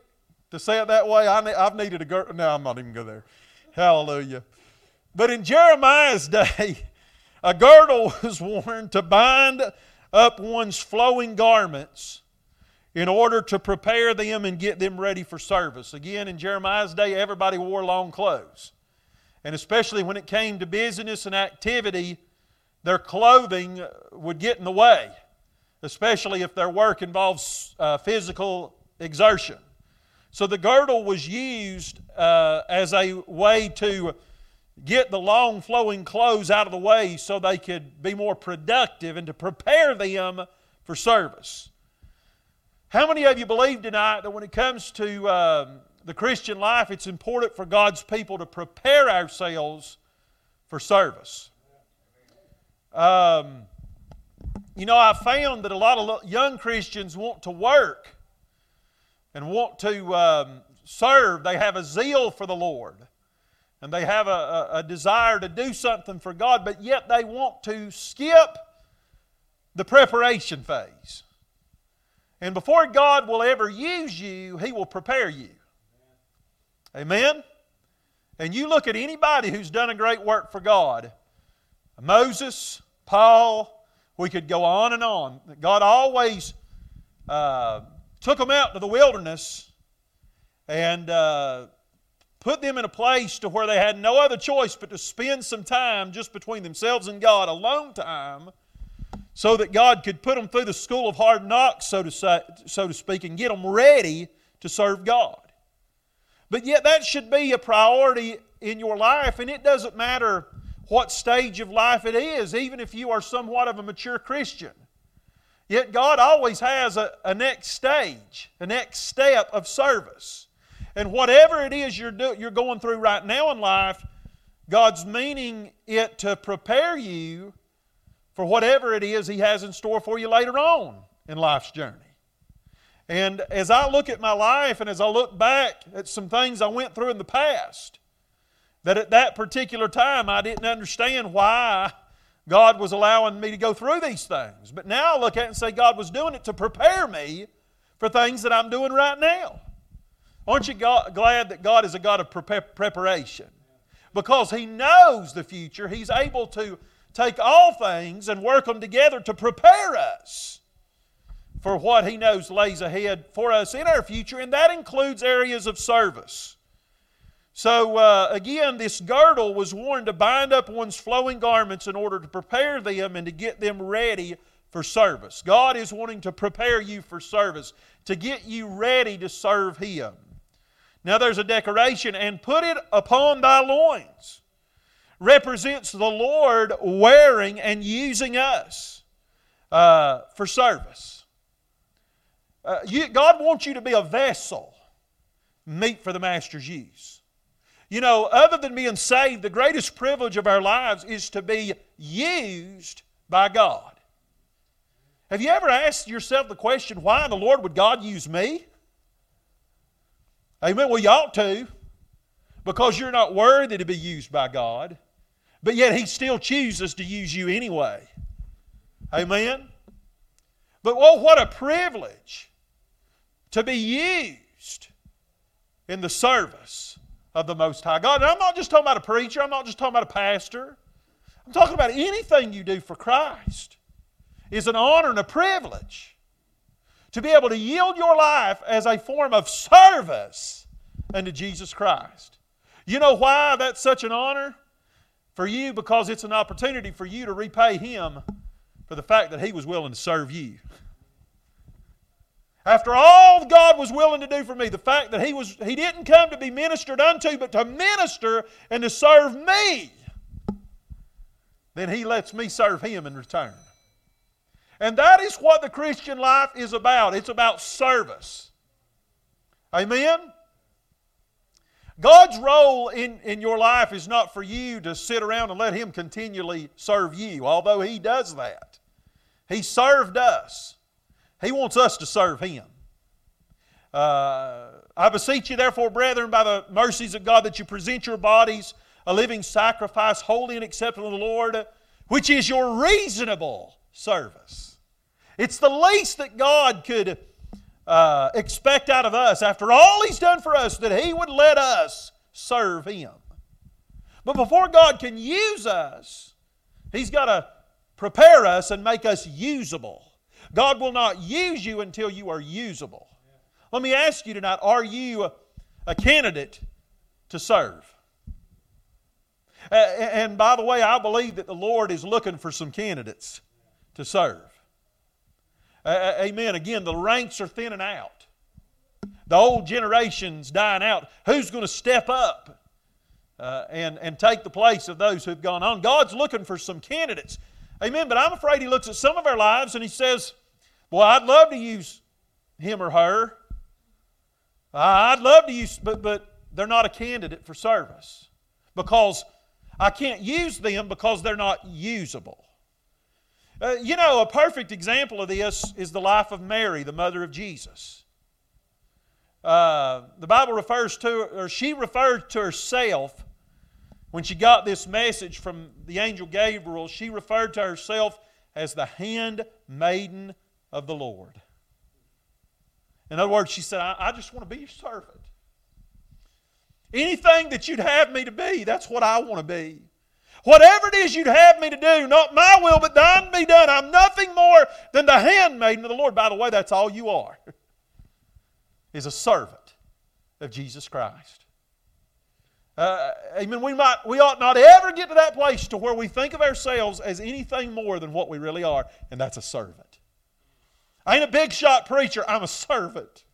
to say it that way? I, have needed a girdle. No, I'm not even going there. Hallelujah. But in Jeremiah's day, (laughs) a girdle (laughs) was worn to bind up one's flowing garments in order to prepare them and get them ready for service. Again, in Jeremiah's day, everybody wore long clothes. And especially when it came to business and activity, their clothing would get in the way, especially if their work involves uh, physical exertion. So the girdle was used uh, as a way to get the long flowing clothes out of the way so they could be more productive and to prepare them for service. How many of you believe tonight that when it comes to um, the Christian life, it's important for God's people to prepare ourselves for service? Um, you know, I found that a lot of young Christians want to work and want to um, serve. They have a zeal for the Lord and they have a, a, a desire to do something for God, but yet they want to skip the preparation phase. And before God will ever use you, He will prepare you. Amen? And you look at anybody who's done a great work for God Moses, Paul, we could go on and on. God always uh, took them out to the wilderness and uh, put them in a place to where they had no other choice but to spend some time just between themselves and God, alone time, so that God could put them through the school of hard knocks, so to, say, so to speak, and get them ready to serve God. But yet, that should be a priority in your life, and it doesn't matter what stage of life it is, even if you are somewhat of a mature Christian. Yet, God always has a, a next stage, a next step of service. And whatever it is you're, do, you're going through right now in life, God's meaning it to prepare you for whatever it is He has in store for you later on in life's journey. And as I look at my life and as I look back at some things I went through in the past, that at that particular time I didn't understand why God was allowing me to go through these things. But now I look at it and say God was doing it to prepare me for things that I'm doing right now. Aren't you glad that God is a God of preparation? Because He knows the future, He's able to take all things and work them together to prepare us for what He knows lays ahead for us in our future, and that includes areas of service. So, uh, again, this girdle was worn to bind up one's flowing garments in order to prepare them and to get them ready for service. God is wanting to prepare you for service, to get you ready to serve Him. Now there's a decoration, and put it upon thy loins. Represents the Lord wearing and using us uh, for service. Uh, you, God wants you to be a vessel, meet for the Master's use. You know, other than being saved, the greatest privilege of our lives is to be used by God. Have you ever asked yourself the question, why in the Lord would God use me? Amen. Well, you ought to, because you're not worthy to be used by God, but yet He still chooses to use you anyway. Amen. But oh, what a privilege to be used in the service of the Most High God. And I'm not just talking about a preacher, I'm not just talking about a pastor. I'm talking about anything you do for Christ is an honor and a privilege to be able to yield your life as a form of service unto Jesus Christ. You know why that's such an honor? For you, because it's an opportunity for you to repay Him for the fact that He was willing to serve you. After all God was willing to do for me, the fact that He, was, he didn't come to be ministered unto, but to minister and to serve me, then He lets me serve Him in return. And that is what the Christian life is about. It's about service. Amen? God's role in, in your life is not for you to sit around and let Him continually serve you, although He does that. He served us. He wants us to serve Him. Uh, I beseech you, therefore, brethren, by the mercies of God, that you present your bodies a living sacrifice, holy and acceptable to the Lord, which is your reasonable service. It's the least that God could uh, expect out of us after all He's done for us that He would let us serve Him. But before God can use us, He's got to prepare us and make us usable. God will not use you until you are usable. Let me ask you tonight are you a candidate to serve? Uh, and by the way, I believe that the Lord is looking for some candidates to serve. Uh, amen. Again, the ranks are thinning out. The old generation's dying out. Who's going to step up uh, and, and take the place of those who've gone on? God's looking for some candidates. Amen. But I'm afraid He looks at some of our lives and He says, Boy, I'd love to use him or her. I'd love to use, but, but they're not a candidate for service because I can't use them because they're not usable. Uh, you know, a perfect example of this is the life of Mary, the mother of Jesus. Uh, the Bible refers to, or she referred to herself when she got this message from the angel Gabriel, she referred to herself as the handmaiden of the Lord. In other words, she said, I, I just want to be your servant. Anything that you'd have me to be, that's what I want to be. Whatever it is you'd have me to do, not my will, but thine be done. I'm nothing more than the handmaiden of the Lord. By the way, that's all you are, (laughs) is a servant of Jesus Christ. Uh, amen. We, might, we ought not ever get to that place to where we think of ourselves as anything more than what we really are, and that's a servant. I ain't a big shot preacher, I'm a servant.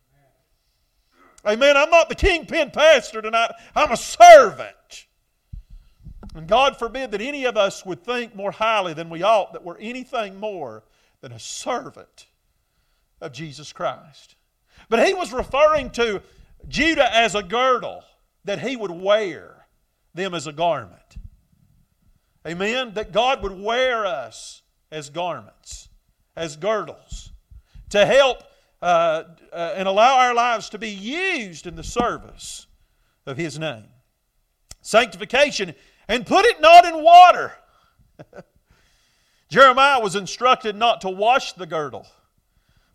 Amen. I'm not the kingpin pastor tonight, I'm a servant. And God forbid that any of us would think more highly than we ought that we're anything more than a servant of Jesus Christ. But he was referring to Judah as a girdle that he would wear them as a garment. Amen? That God would wear us as garments, as girdles to help uh, uh, and allow our lives to be used in the service of His name. Sanctification, and put it not in water. (laughs) Jeremiah was instructed not to wash the girdle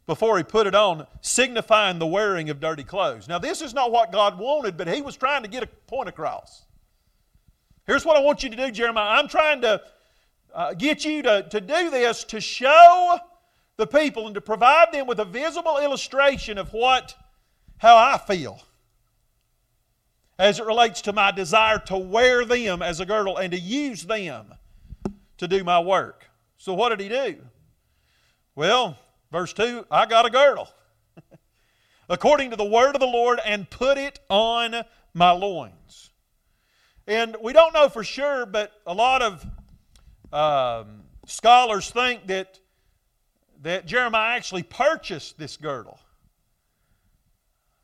before he put it on, signifying the wearing of dirty clothes. Now, this is not what God wanted, but he was trying to get a point across. Here's what I want you to do, Jeremiah. I'm trying to uh, get you to, to do this to show the people and to provide them with a visible illustration of what, how I feel as it relates to my desire to wear them as a girdle and to use them to do my work. So, what did he do? Well, verse 2 I got a girdle (laughs) according to the word of the Lord and put it on my loins. And we don't know for sure, but a lot of um, scholars think that that Jeremiah actually purchased this girdle.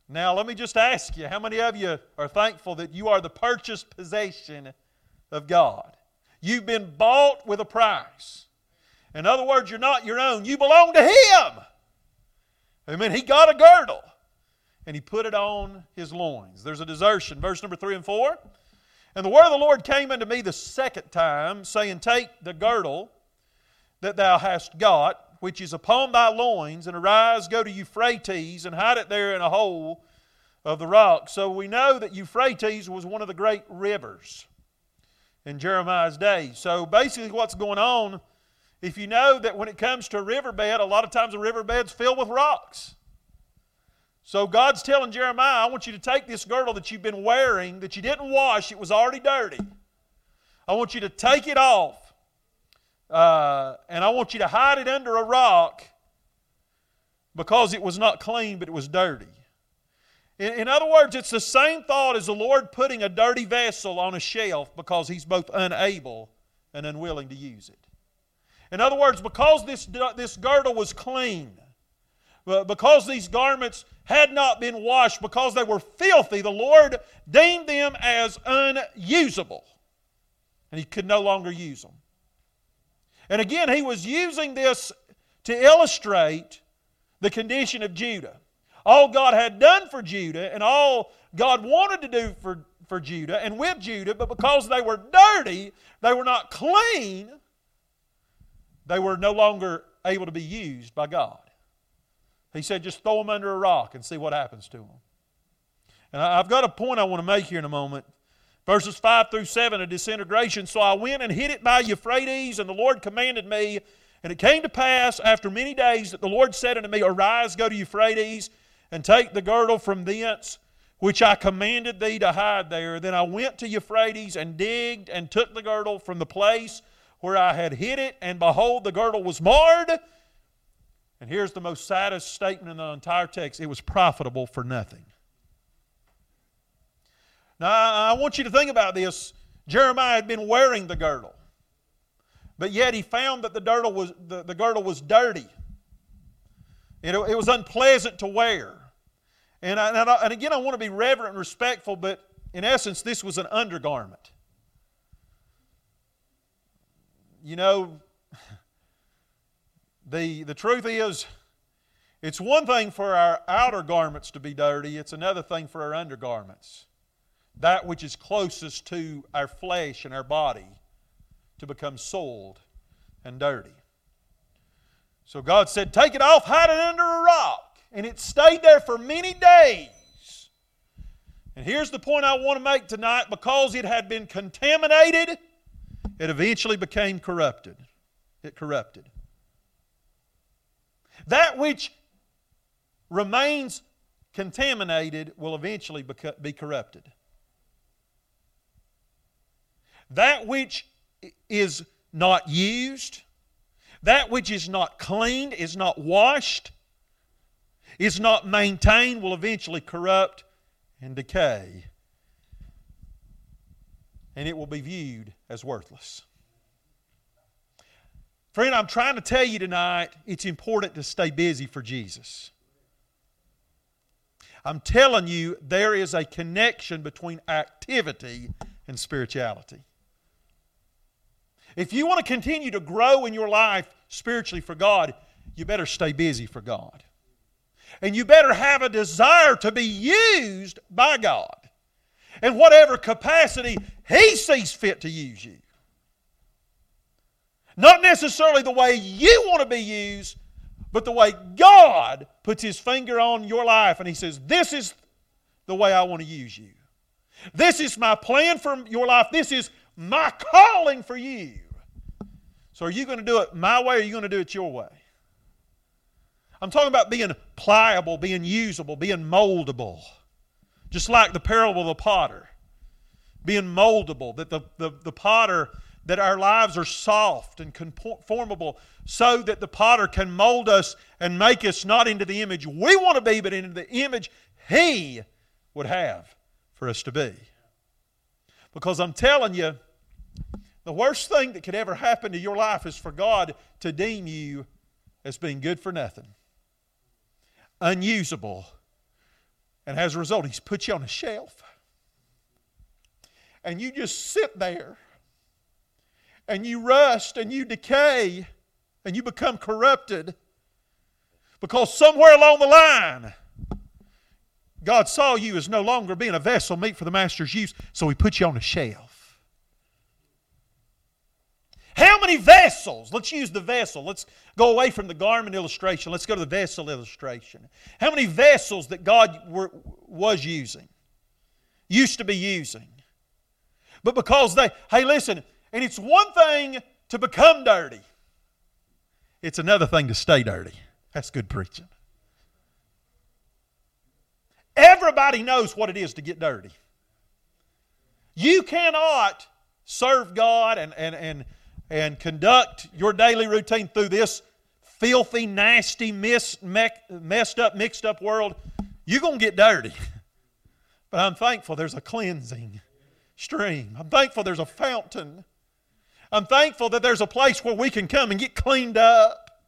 Now, let me just ask you how many of you are thankful that you are the purchased possession of God? You've been bought with a price. In other words, you're not your own, you belong to Him. Amen. He got a girdle and He put it on His loins. There's a desertion, verse number 3 and 4. And the word of the Lord came unto me the second time, saying, Take the girdle that thou hast got which is upon thy loins, and arise, go to Euphrates, and hide it there in a hole of the rock. So we know that Euphrates was one of the great rivers in Jeremiah's day. So basically, what's going on, if you know that when it comes to a riverbed, a lot of times the riverbed's filled with rocks. So God's telling Jeremiah, I want you to take this girdle that you've been wearing, that you didn't wash, it was already dirty. I want you to take it off uh, and I want you to hide it under a rock because it was not clean, but it was dirty. In, in other words, it's the same thought as the Lord putting a dirty vessel on a shelf because He's both unable and unwilling to use it. In other words, because this, this girdle was clean, because these garments had not been washed, because they were filthy, the Lord deemed them as unusable. And He could no longer use them. And again, he was using this to illustrate the condition of Judah. All God had done for Judah and all God wanted to do for, for Judah and with Judah, but because they were dirty, they were not clean, they were no longer able to be used by God. He said, just throw them under a rock and see what happens to them. And I've got a point I want to make here in a moment. Verses 5 through 7, a disintegration. So I went and hid it by Euphrates, and the Lord commanded me. And it came to pass after many days that the Lord said unto me, Arise, go to Euphrates, and take the girdle from thence, which I commanded thee to hide there. Then I went to Euphrates and digged and took the girdle from the place where I had hid it, and behold, the girdle was marred. And here's the most saddest statement in the entire text it was profitable for nothing. Now, I want you to think about this. Jeremiah had been wearing the girdle, but yet he found that the girdle was, the, the girdle was dirty. It, it was unpleasant to wear. And, I, and, I, and again, I want to be reverent and respectful, but in essence, this was an undergarment. You know, (laughs) the, the truth is, it's one thing for our outer garments to be dirty, it's another thing for our undergarments that which is closest to our flesh and our body to become soiled and dirty. So God said, Take it off, hide it under a rock. And it stayed there for many days. And here's the point I want to make tonight because it had been contaminated, it eventually became corrupted. It corrupted. That which remains contaminated will eventually be corrupted. That which is not used, that which is not cleaned, is not washed, is not maintained, will eventually corrupt and decay. And it will be viewed as worthless. Friend, I'm trying to tell you tonight it's important to stay busy for Jesus. I'm telling you there is a connection between activity and spirituality. If you want to continue to grow in your life spiritually for God, you better stay busy for God. And you better have a desire to be used by God in whatever capacity He sees fit to use you. Not necessarily the way you want to be used, but the way God puts His finger on your life and He says, This is the way I want to use you. This is my plan for your life. This is my calling for you. So are you going to do it my way or are you going to do it your way? I'm talking about being pliable, being usable, being moldable. Just like the parable of the potter. Being moldable, that the, the, the potter, that our lives are soft and conformable so that the potter can mold us and make us not into the image we want to be, but into the image he would have for us to be. Because I'm telling you, the worst thing that could ever happen to your life is for God to deem you as being good for nothing, unusable, And as a result, He's put you on a shelf. And you just sit there and you rust and you decay and you become corrupted because somewhere along the line, God saw you as no longer being a vessel meet for the master's use, so He put you on a shelf. How many vessels? Let's use the vessel. Let's go away from the garment illustration. Let's go to the vessel illustration. How many vessels that God were, was using, used to be using? But because they, hey, listen, and it's one thing to become dirty, it's another thing to stay dirty. That's good preaching. Everybody knows what it is to get dirty. You cannot serve God and, and, and, and conduct your daily routine through this filthy, nasty, messed up, mixed up world. You're going to get dirty. (laughs) But I'm thankful there's a cleansing stream. I'm thankful there's a fountain. I'm thankful that there's a place where we can come and get cleaned up.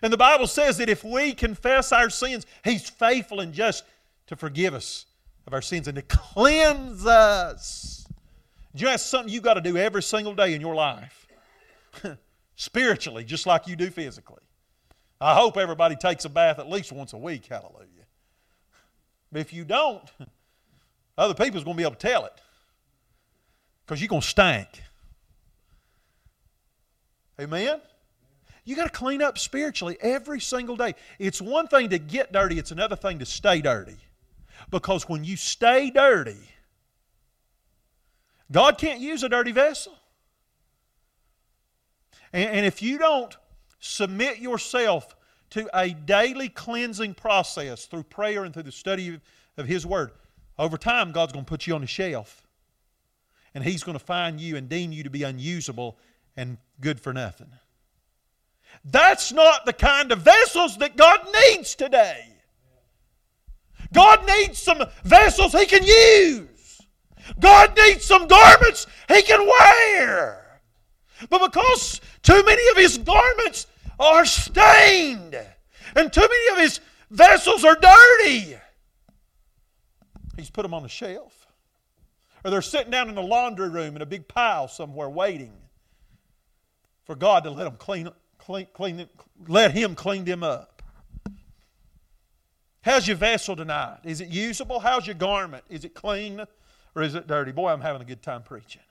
And the Bible says that if we confess our sins, He's faithful and just to forgive us of our sins and to cleanse us. Do you know that's something you've got to do every single day in your life? (laughs) Spiritually, just like you do physically. I hope everybody takes a bath at least once a week, hallelujah. But if you don't, (laughs) other people's going to be able to tell it because you're going to stink. Amen? You got to clean up spiritually every single day. It's one thing to get dirty, it's another thing to stay dirty. Because when you stay dirty, God can't use a dirty vessel. And, and if you don't submit yourself to a daily cleansing process through prayer and through the study of, of His Word, over time, God's going to put you on the shelf. And He's going to find you and deem you to be unusable and good for nothing. That's not the kind of vessels that God needs today. God needs some vessels He can use. God needs some garments He can wear. But because too many of His garments are stained and too many of His vessels are dirty, He's put them on the shelf. Or they're sitting down in the laundry room in a big pile somewhere waiting for God to let them clean, clean, clean let Him clean them up. How's your vessel tonight? Is it usable? How's your garment? Is it clean or is it dirty? Boy, I'm having a good time preaching.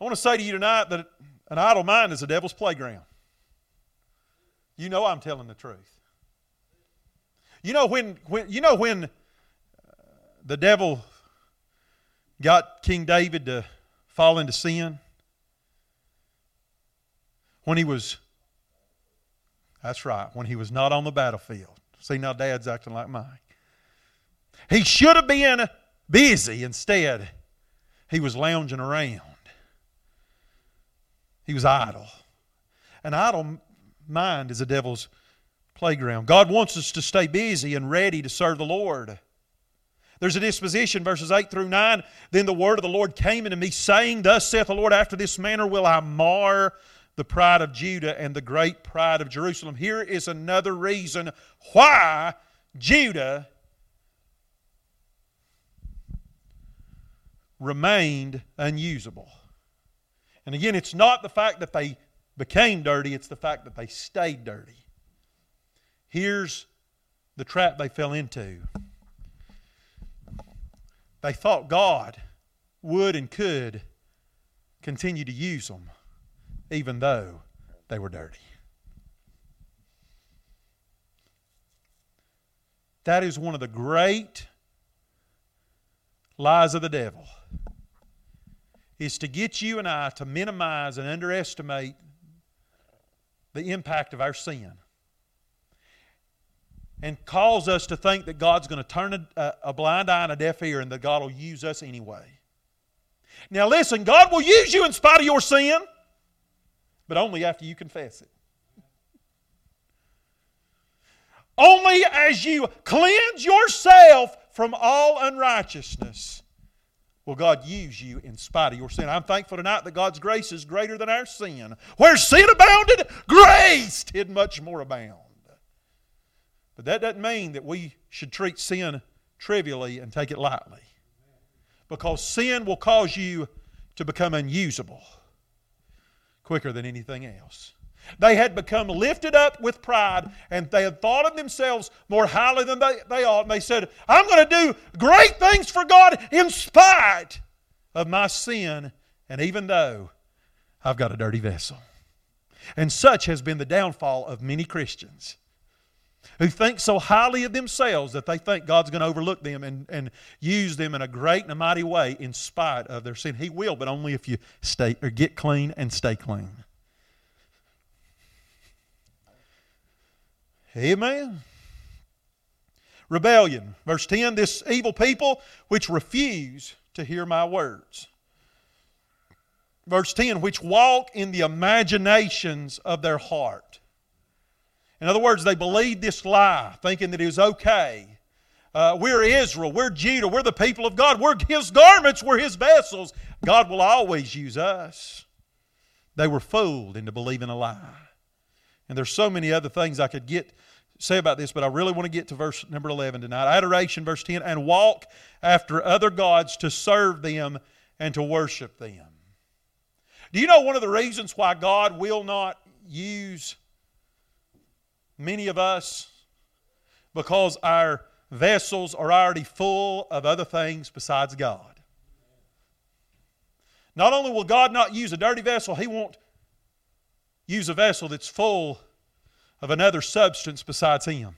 I want to say to you tonight that an idle mind is a devil's playground. You know I'm telling the truth. You know when, when you know when uh, the devil got King David to fall into sin? When he was that's right, when he was not on the battlefield. See, now dad's acting like Mike. He should have been busy. Instead, he was lounging around. He was idle. An idle mind is a devil's playground. God wants us to stay busy and ready to serve the Lord. There's a disposition, verses 8 through 9. Then the word of the Lord came unto me, saying, Thus saith the Lord, after this manner will I mar the pride of Judah and the great pride of Jerusalem. Here is another reason why Judah remained unusable. And again, it's not the fact that they became dirty, it's the fact that they stayed dirty. Here's the trap they fell into. They thought God would and could continue to use them even though they were dirty. That is one of the great lies of the devil is to get you and I to minimize and underestimate the impact of our sin and cause us to think that God's going to turn a, a, blind eye and a deaf ear and that God will use us anyway. Now, listen, God will use you in spite of your sin but only after you confess it. Only as you cleanse yourself from all unrighteousness will God use you in spite of your sin. I'm thankful tonight that God's grace is greater than our sin. Where sin abounded, grace did much more abound. But that doesn't mean that we should treat sin trivially and take it lightly. Because sin will cause you to become unusable quicker than anything else. They had become lifted up with pride and they had thought of themselves more highly than they, they ought. And they said, I'm going to do great things for God in spite of my sin, and even though I've got a dirty vessel. And such has been the downfall of many Christians who think so highly of themselves that they think God's going to overlook them and, and use them in a great and a mighty way in spite of their sin. He will, but only if you stay or get clean and stay clean. Amen. Rebellion. Verse 10 This evil people which refuse to hear my words. Verse 10 Which walk in the imaginations of their heart. In other words, they believed this lie, thinking that it was okay. Uh, we're Israel, we're Judah, we're the people of God, we're His garments, we're His vessels. God will always use us. They were fooled into believing a lie. And there's so many other things I could get say about this, but I really want to get to verse number 11 tonight. Adoration, verse 10, and walk after other gods to serve them and to worship them. Do you know one of the reasons why God will not use many of us? Because our vessels are already full of other things besides God. Not only will God not use a dirty vessel, He won't use a vessel that's full of another substance besides Him.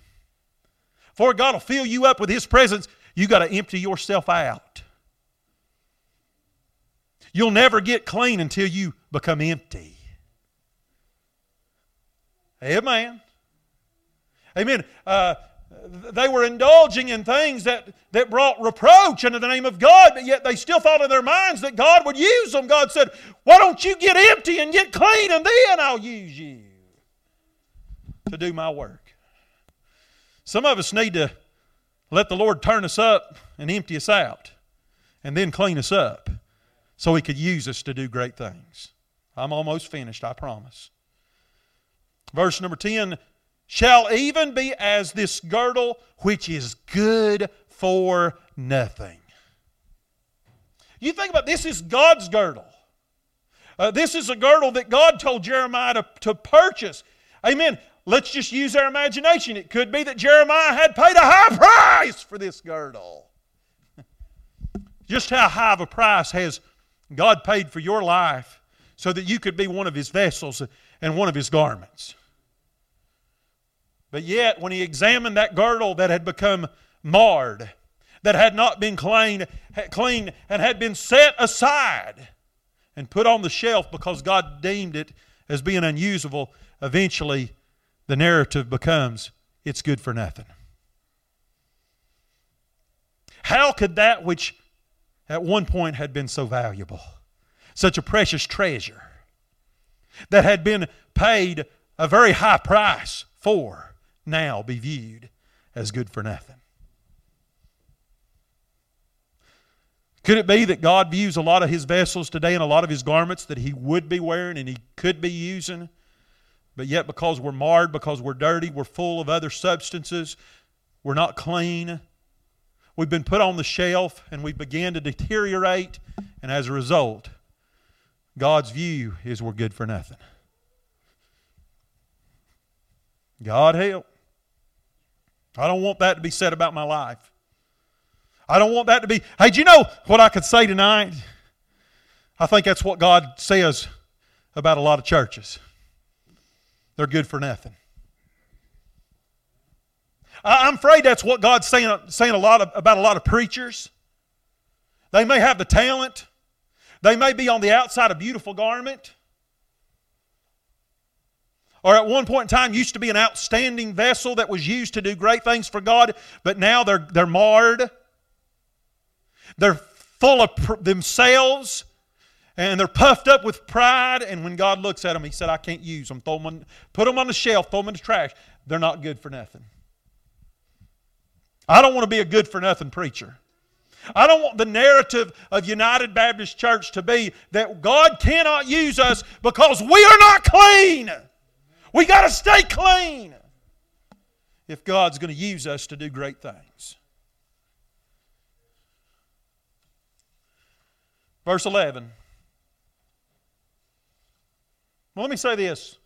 For God will fill you up with His presence, you got to empty yourself out. You'll never get clean until you become empty. Amen. Amen. Uh, they were indulging in things that, that brought reproach into the name of God, but yet they still thought in their minds that God would use them. God said, Why don't you get empty and get clean, and then I'll use you to do my work? Some of us need to let the Lord turn us up and empty us out, and then clean us up so He could use us to do great things. I'm almost finished, I promise. Verse number 10 shall even be as this girdle which is good for nothing. You think about this is God's girdle. Uh, this is a girdle that God told Jeremiah to, to purchase. Amen. Let's just use our imagination. It could be that Jeremiah had paid a high price for this girdle. (laughs) just how high of a price has God paid for your life so that you could be one of His vessels and one of His garments? But yet, when he examined that girdle that had become marred, that had not been cleaned, clean and had been set aside and put on the shelf because God deemed it as being unusable, eventually the narrative becomes it's good for nothing. How could that which at one point had been so valuable, such a precious treasure, that had been paid a very high price for, now be viewed as good for nothing? Could it be that God views a lot of His vessels today and a lot of His garments that He would be wearing and He could be using? But yet, because we're marred, because we're dirty, we're full of other substances, we're not clean, we've been put on the shelf and we begin to deteriorate, and as a result, God's view is we're good for nothing. God help. I don't want that to be said about my life. I don't want that to be. Hey, do you know what I could say tonight? I think that's what God says about a lot of churches. They're good for nothing. I'm afraid that's what God's saying, saying a lot of, about a lot of preachers. They may have the talent, they may be on the outside a beautiful garment, or at one point in time used to be an outstanding vessel that was used to do great things for God, but now they're, they're marred. They're full of pr- themselves and they're puffed up with pride. And when God looks at them, He said, I can't use them. Throw them on, put them on the shelf, throw them in the trash. They're not good for nothing. I don't want to be a good for nothing preacher. I don't want the narrative of United Baptist Church to be that God cannot use us because we are not clean. We got to stay clean if God's going to use us to do great things. Verse 11. Well, let me say this.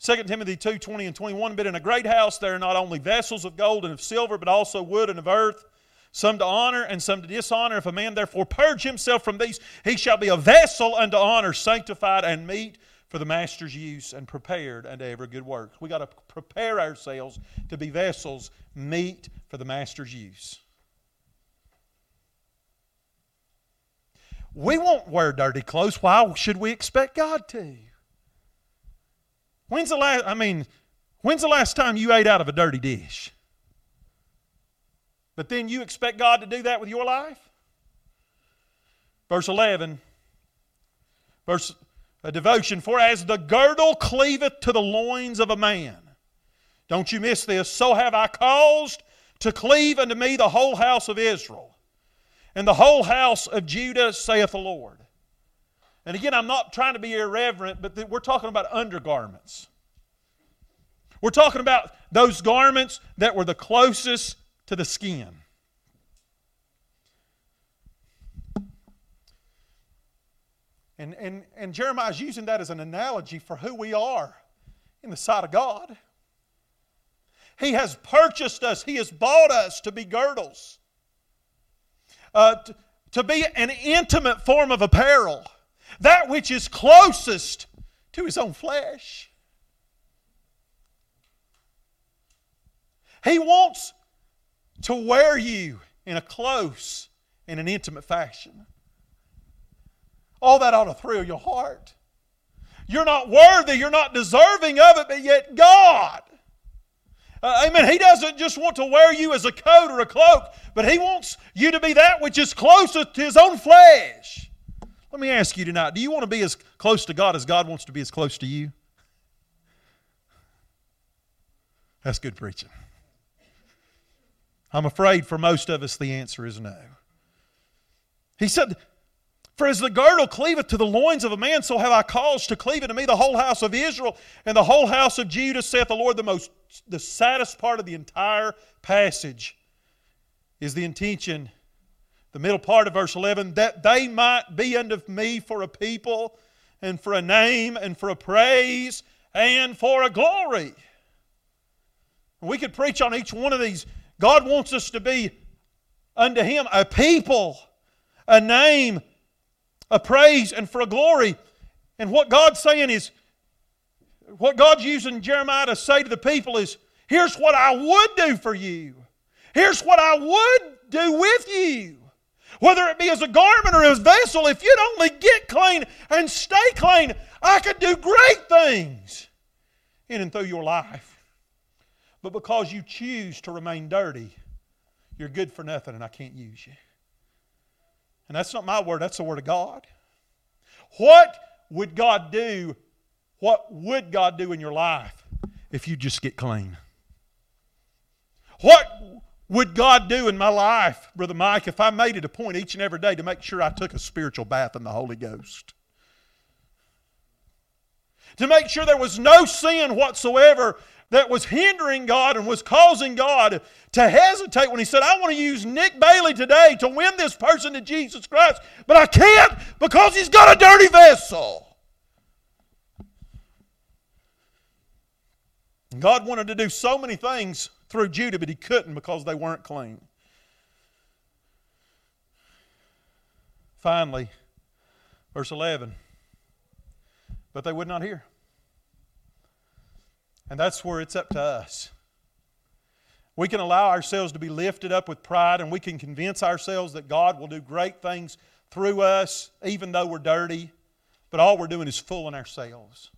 2 Timothy 2 20 and 21. But in a great house there are not only vessels of gold and of silver, but also wood and of earth, some to honor and some to dishonor. If a man therefore purge himself from these, he shall be a vessel unto honor, sanctified and meet for the master's use and prepared unto every good work. We got to prepare ourselves to be vessels meet for the master's use. We won't wear dirty clothes. Why should we expect God to? When's the last I mean, when's the last time you ate out of a dirty dish? But then you expect God to do that with your life? Verse 11, verse a devotion, for as the girdle cleaveth to the loins of a man. Don't you miss this. So have I caused to cleave unto me the whole house of Israel and the whole house of Judah, saith the Lord. And again, I'm not trying to be irreverent, but we're talking about undergarments. We're talking about those garments that were the closest to the skin. And, and, and Jeremiah's using that as an analogy for who we are in the sight of God. He has purchased us, He has bought us to be girdles, uh, to, to be an intimate form of apparel, that which is closest to His own flesh. He wants to wear you in a close and an intimate fashion. All that ought to thrill your heart. You're not worthy, you're not deserving of it, but yet God. Uh, amen. He doesn't just want to wear you as a coat or a cloak, but He wants you to be that which is closest to His own flesh. Let me ask you tonight do you want to be as close to God as God wants to be as close to you? That's good preaching. I'm afraid for most of us the answer is no. He said, For as the girdle cleaveth to the loins of a man, so have I caused to cleave unto me the whole house of Israel and the whole house of Judah, saith the Lord. The most the saddest part of the entire passage is the intention, the middle part of verse 11, that they might be unto me for a people and for a name and for a praise and for a glory. We could preach on each one of these God wants us to be unto Him a people, a name, a praise, and for a glory. And what God's saying is, what God's using Jeremiah to say to the people is, here's what I would do for you. Here's what I would do with you. Whether it be as a garment or as a vessel, if you'd only get clean and stay clean, I could do great things in and through your life. But because you choose to remain dirty, you're good for nothing and I can't use you. And that's not my word, that's the word of God. What would God do? What would God do in your life if you just get clean? What would God do in my life, Brother Mike, if I made it a point each and every day to make sure I took a spiritual bath in the Holy Ghost? To make sure there was no sin whatsoever that was hindering God and was causing God to hesitate when He said, I want to use Nick Bailey today to win this person to Jesus Christ, but I can't because he's got a dirty vessel. God wanted to do so many things through Judah, but He couldn't because they weren't clean. Finally, verse 11. But they would not hear. And that's where it's up to us. We can allow ourselves to be lifted up with pride and we can convince ourselves that God will do great things through us, even though we're dirty. But all we're doing is fooling ourselves.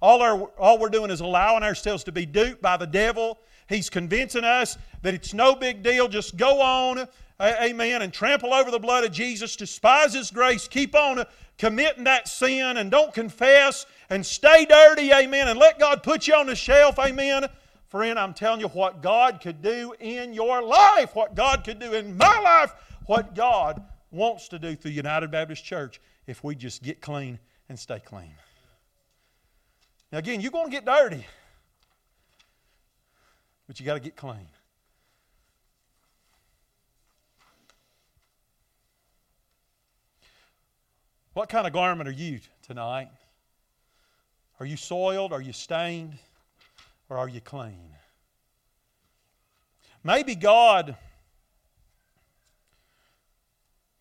All, our, all we're doing is allowing ourselves to be duped by the devil. He's convincing us that it's no big deal. Just go on, amen, and trample over the blood of Jesus, despise His grace, keep on committing that sin, and don't confess and stay dirty, amen, and let God put you on the shelf, amen. Friend, I'm telling you what God could do in your life, what God could do in my life, what God wants to do through United Baptist Church if we just get clean and stay clean. Now, again, you're going to get dirty, but you got to get clean. What kind of garment are you tonight? Are you soiled? Are you stained? Or are you clean? Maybe God,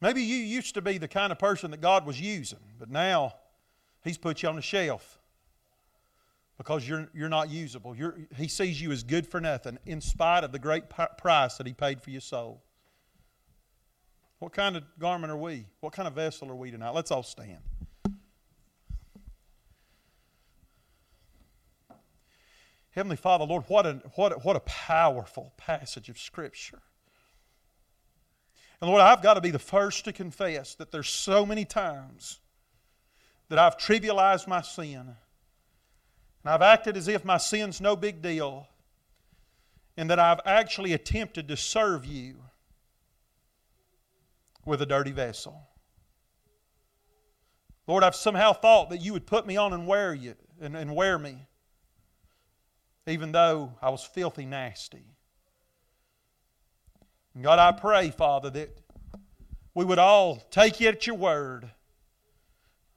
maybe you used to be the kind of person that God was using, but now He's put you on the shelf because you're, you're not usable. You're, he sees you as good for nothing in spite of the great price that He paid for your soul. What kind of garment are we? What kind of vessel are we tonight? Let's all stand. Heavenly Father, Lord, what a, what a, what a powerful passage of Scripture. And Lord, I've got to be the first to confess that there's so many times that I've trivialized my sin. And I've acted as if my sin's no big deal. And that I've actually attempted to serve you with a dirty vessel. Lord, I've somehow thought that you would put me on and wear you and, and wear me even though I was filthy nasty. And God, I pray, Father, that we would all take you at your word.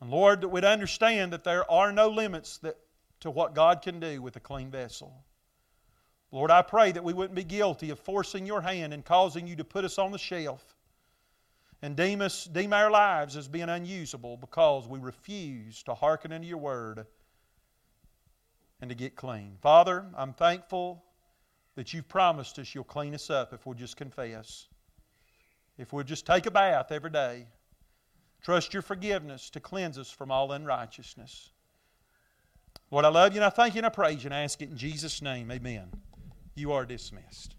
And Lord, that we'd understand that there are no limits that, to what God can do with a clean vessel. Lord, I pray that we wouldn't be guilty of forcing your hand and causing you to put us on the shelf and deem, us, deem our lives as being unusable because we refuse to hearken unto your word and to get clean. Father, I'm thankful that you've promised us you'll clean us up if we'll just confess. If we'll just take a bath every day. Trust your forgiveness to cleanse us from all unrighteousness. Lord, I love you and I thank you and I praise you and I ask it in Jesus' name. Amen. You are dismissed.